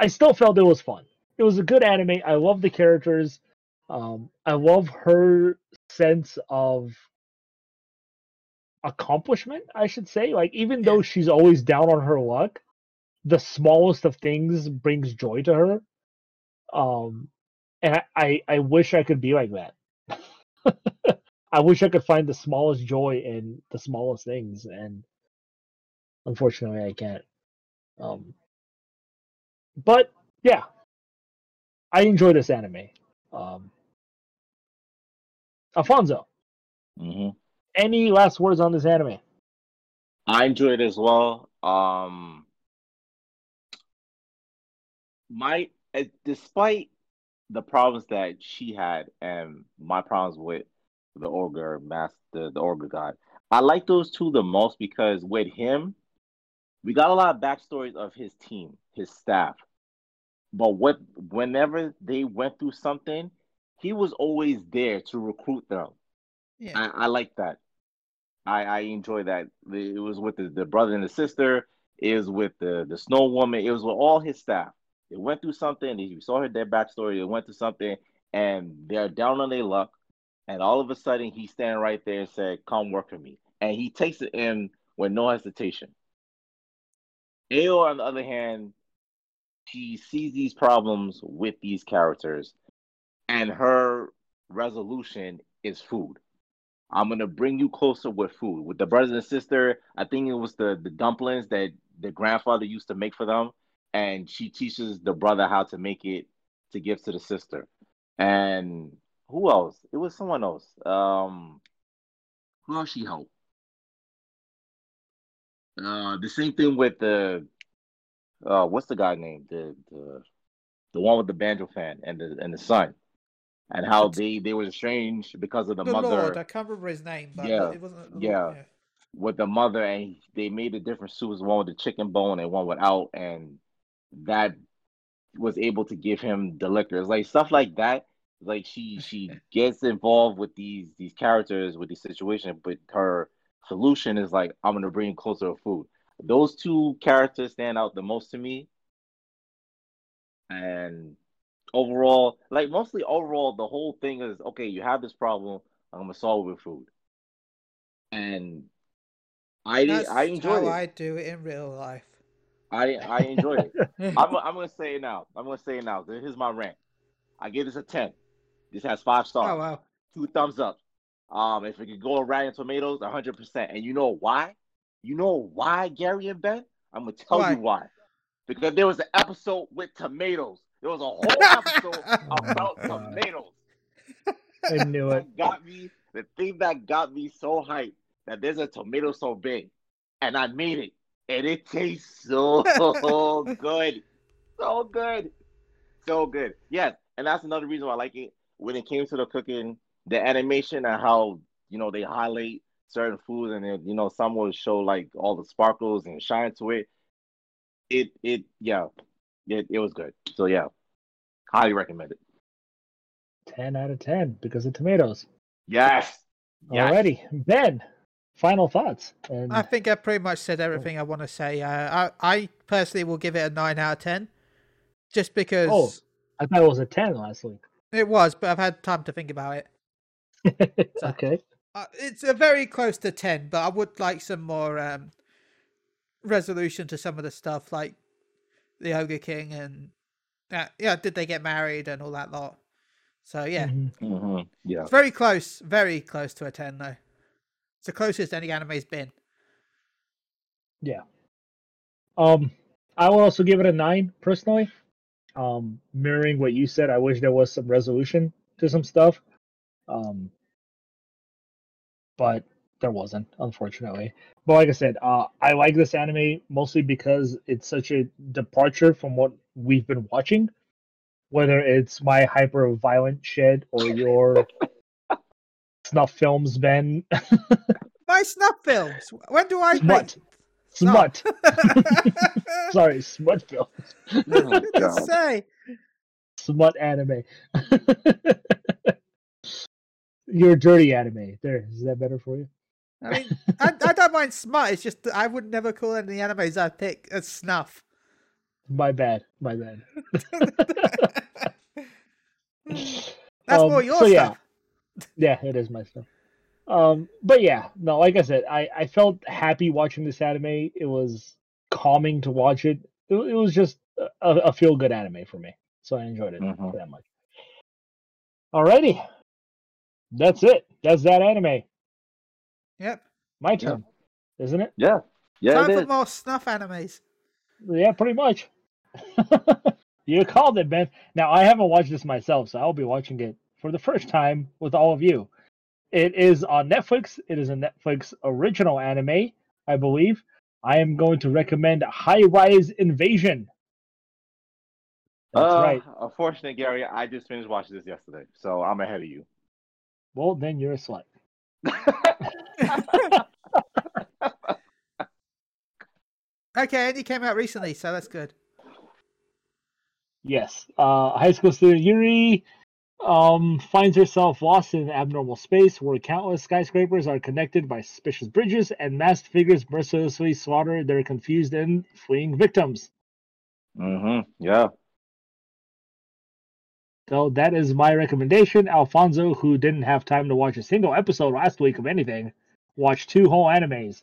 I still felt it was fun. It was a good anime. I love the characters. Um, I love her sense of accomplishment, I should say. Like, even though she's always down on her luck, the smallest of things brings joy to her. Um, and I, I, I wish I could be like that. I wish I could find the smallest joy in the smallest things, and unfortunately, I can't. Um, but yeah, I enjoy this anime. Um, Alfonso, hmm any last words on this anime? I enjoyed it as well. Um, my uh, despite the problems that she had and my problems with the ogre master, the ogre god, I like those two the most because with him, we got a lot of backstories of his team, his staff. But what whenever they went through something, he was always there to recruit them. yeah. I, I like that. I I enjoy that. It was with the, the brother and the sister. It was with the the snow woman. It was with all his staff. They went through something. You saw her their backstory. They went through something, and they're down on their luck. And all of a sudden, he's standing right there and said, "Come work for me." And he takes it in with no hesitation. Aoi, on the other hand, she sees these problems with these characters, and her resolution is food. I'm gonna bring you closer with food. With the brothers and sister, I think it was the the dumplings that the grandfather used to make for them, and she teaches the brother how to make it to give to the sister. And who else? It was someone else. Um, who else she helped? Uh, the same thing with the uh, what's the guy name? The the the one with the banjo fan and the and the son, and how they they were estranged because of the, the mother. Lord, I can't remember his name, but Yeah, it wasn't. yeah. with the mother and they made the different soups, one with the chicken bone and one without, and that was able to give him the liquor. It's like stuff like that. Like she she gets involved with these these characters with these situations, but her solution is like I'm gonna bring closer to food. Those two characters stand out the most to me. And overall, like mostly overall, the whole thing is okay, you have this problem, I'm gonna solve it with food. And I That's I enjoyed how it. I do it in real life. I I enjoyed it. I'm I'm gonna say it now. I'm gonna say it now. Here's my rant. I give this a ten. This has five stars, oh wow. two thumbs up. Um, if it could go around in tomatoes, hundred percent. And you know why? You know why, Gary and Ben? I'm gonna tell Why? you why. Because there was an episode with tomatoes. There was a whole episode about Oh, tomatoes. I knew it. That got me. The thing that got me so hyped that there's a tomato so big, and I made it, and it tastes so good, so good, so good. Yes, and that's another reason why I like it. When it came to the cooking, the animation and how you know they highlight certain foods, and then, you know some will show like all the sparkles and shine to it. It it yeah, it it was good. So yeah, highly recommend it. 10 out of 10 because of tomatoes. Yes. Yes. Alrighty. Ben, final thoughts. And I think I pretty much said everything I want to say. Uh, I, I personally will give it a nine out of ten, just because Oh. I thought it was a 10 last week. it was. But I've had time to think about it. okay. Uh, it's a very close to ten, but I would like some more um, resolution to some of the stuff, like the Ogre King and uh, yeah, did they get married and all that lot. So yeah, Mhm. hmm Yeah. it's very close, very close to a ten though. It's the closest any anime's been. Yeah. Um, I will also give it a nine personally. Um, mirroring what you said, I wish there was some resolution to some stuff. Um, but there wasn't, unfortunately. But like I said, uh, I like this anime mostly because it's such a departure from what we've been watching. Whether it's my hyper violent shit or your snuff films, Ben. My snuff films. When do I Smut. Smut. Sorry, smut films. Oh, What did it say? Smut anime. your dirty anime. There, is that better for you? I mean, I, I don't mind smut. It's just I would never call any animes I pick as snuff. My bad. My bad. That's Um, more your so yeah. stuff. Yeah, it is my stuff. Um, but yeah, no, like I said, I, I felt happy watching this anime. It was calming to watch it. It, it was just a, a feel good anime for me, so I enjoyed it Mhm. that much. Alrighty, that's it. That's that anime. Yep. My turn, isn't it? Yeah. Yeah, Time it for is. more snuff animes. Yeah, pretty much. you called it, Ben. Now I haven't watched this myself, so I'll be watching it for the first time with all of you. It is on Netflix. It is a Netflix original anime, I believe. I am going to recommend High Rise Invasion. That's uh, right. Unfortunately, Gary, I just finished watching this yesterday, so I'm ahead of you. Well, then you're a slut. Okay, and it came out recently, so that's good. Yes. Uh, high school student Yuri um, finds herself lost in an abnormal space where countless skyscrapers are connected by suspicious bridges and masked figures mercilessly slaughter their confused and fleeing victims. mm-hmm. Yeah. So that is my recommendation. Alfonso, who didn't have time to watch a single episode last week of anything, watched two whole animes.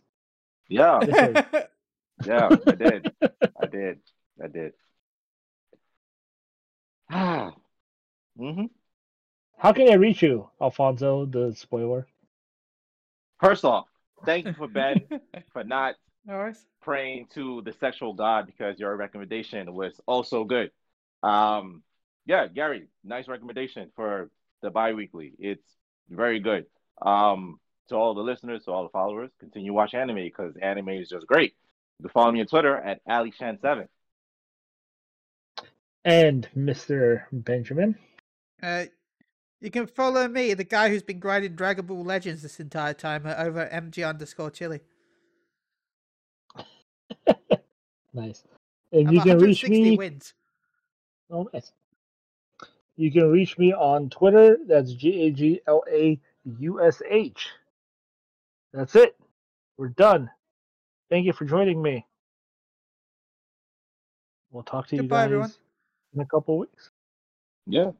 Yeah. This is- Yeah. I did. I did. I did. Ah. mm-hmm. How can I reach you, Alfonso, the spoiler? First off, thank you for Ben for not All right. praying to the sexual god because your recommendation was also good. Um, yeah, Gary, nice recommendation for the bi-weekly. It's very good. Um, to all the listeners, to all the followers, continue watch anime because anime is just great. You can follow me on Twitter at AliShan7. And Mr. Benjamin. Uh, you can follow me, the guy who's been grinding Dragon Ball Legends this entire time, uh, over MG underscore Chili. Nice. And I'm you can reach me. wins. Oh, nice. You can reach me on Twitter. That's G A G L A U S H. That's it. We're done. Thank you for joining me. We'll talk to you guys everyone. in a couple weeks. Yeah.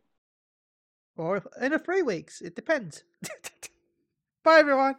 Or in a three weeks. It depends. Bye, everyone.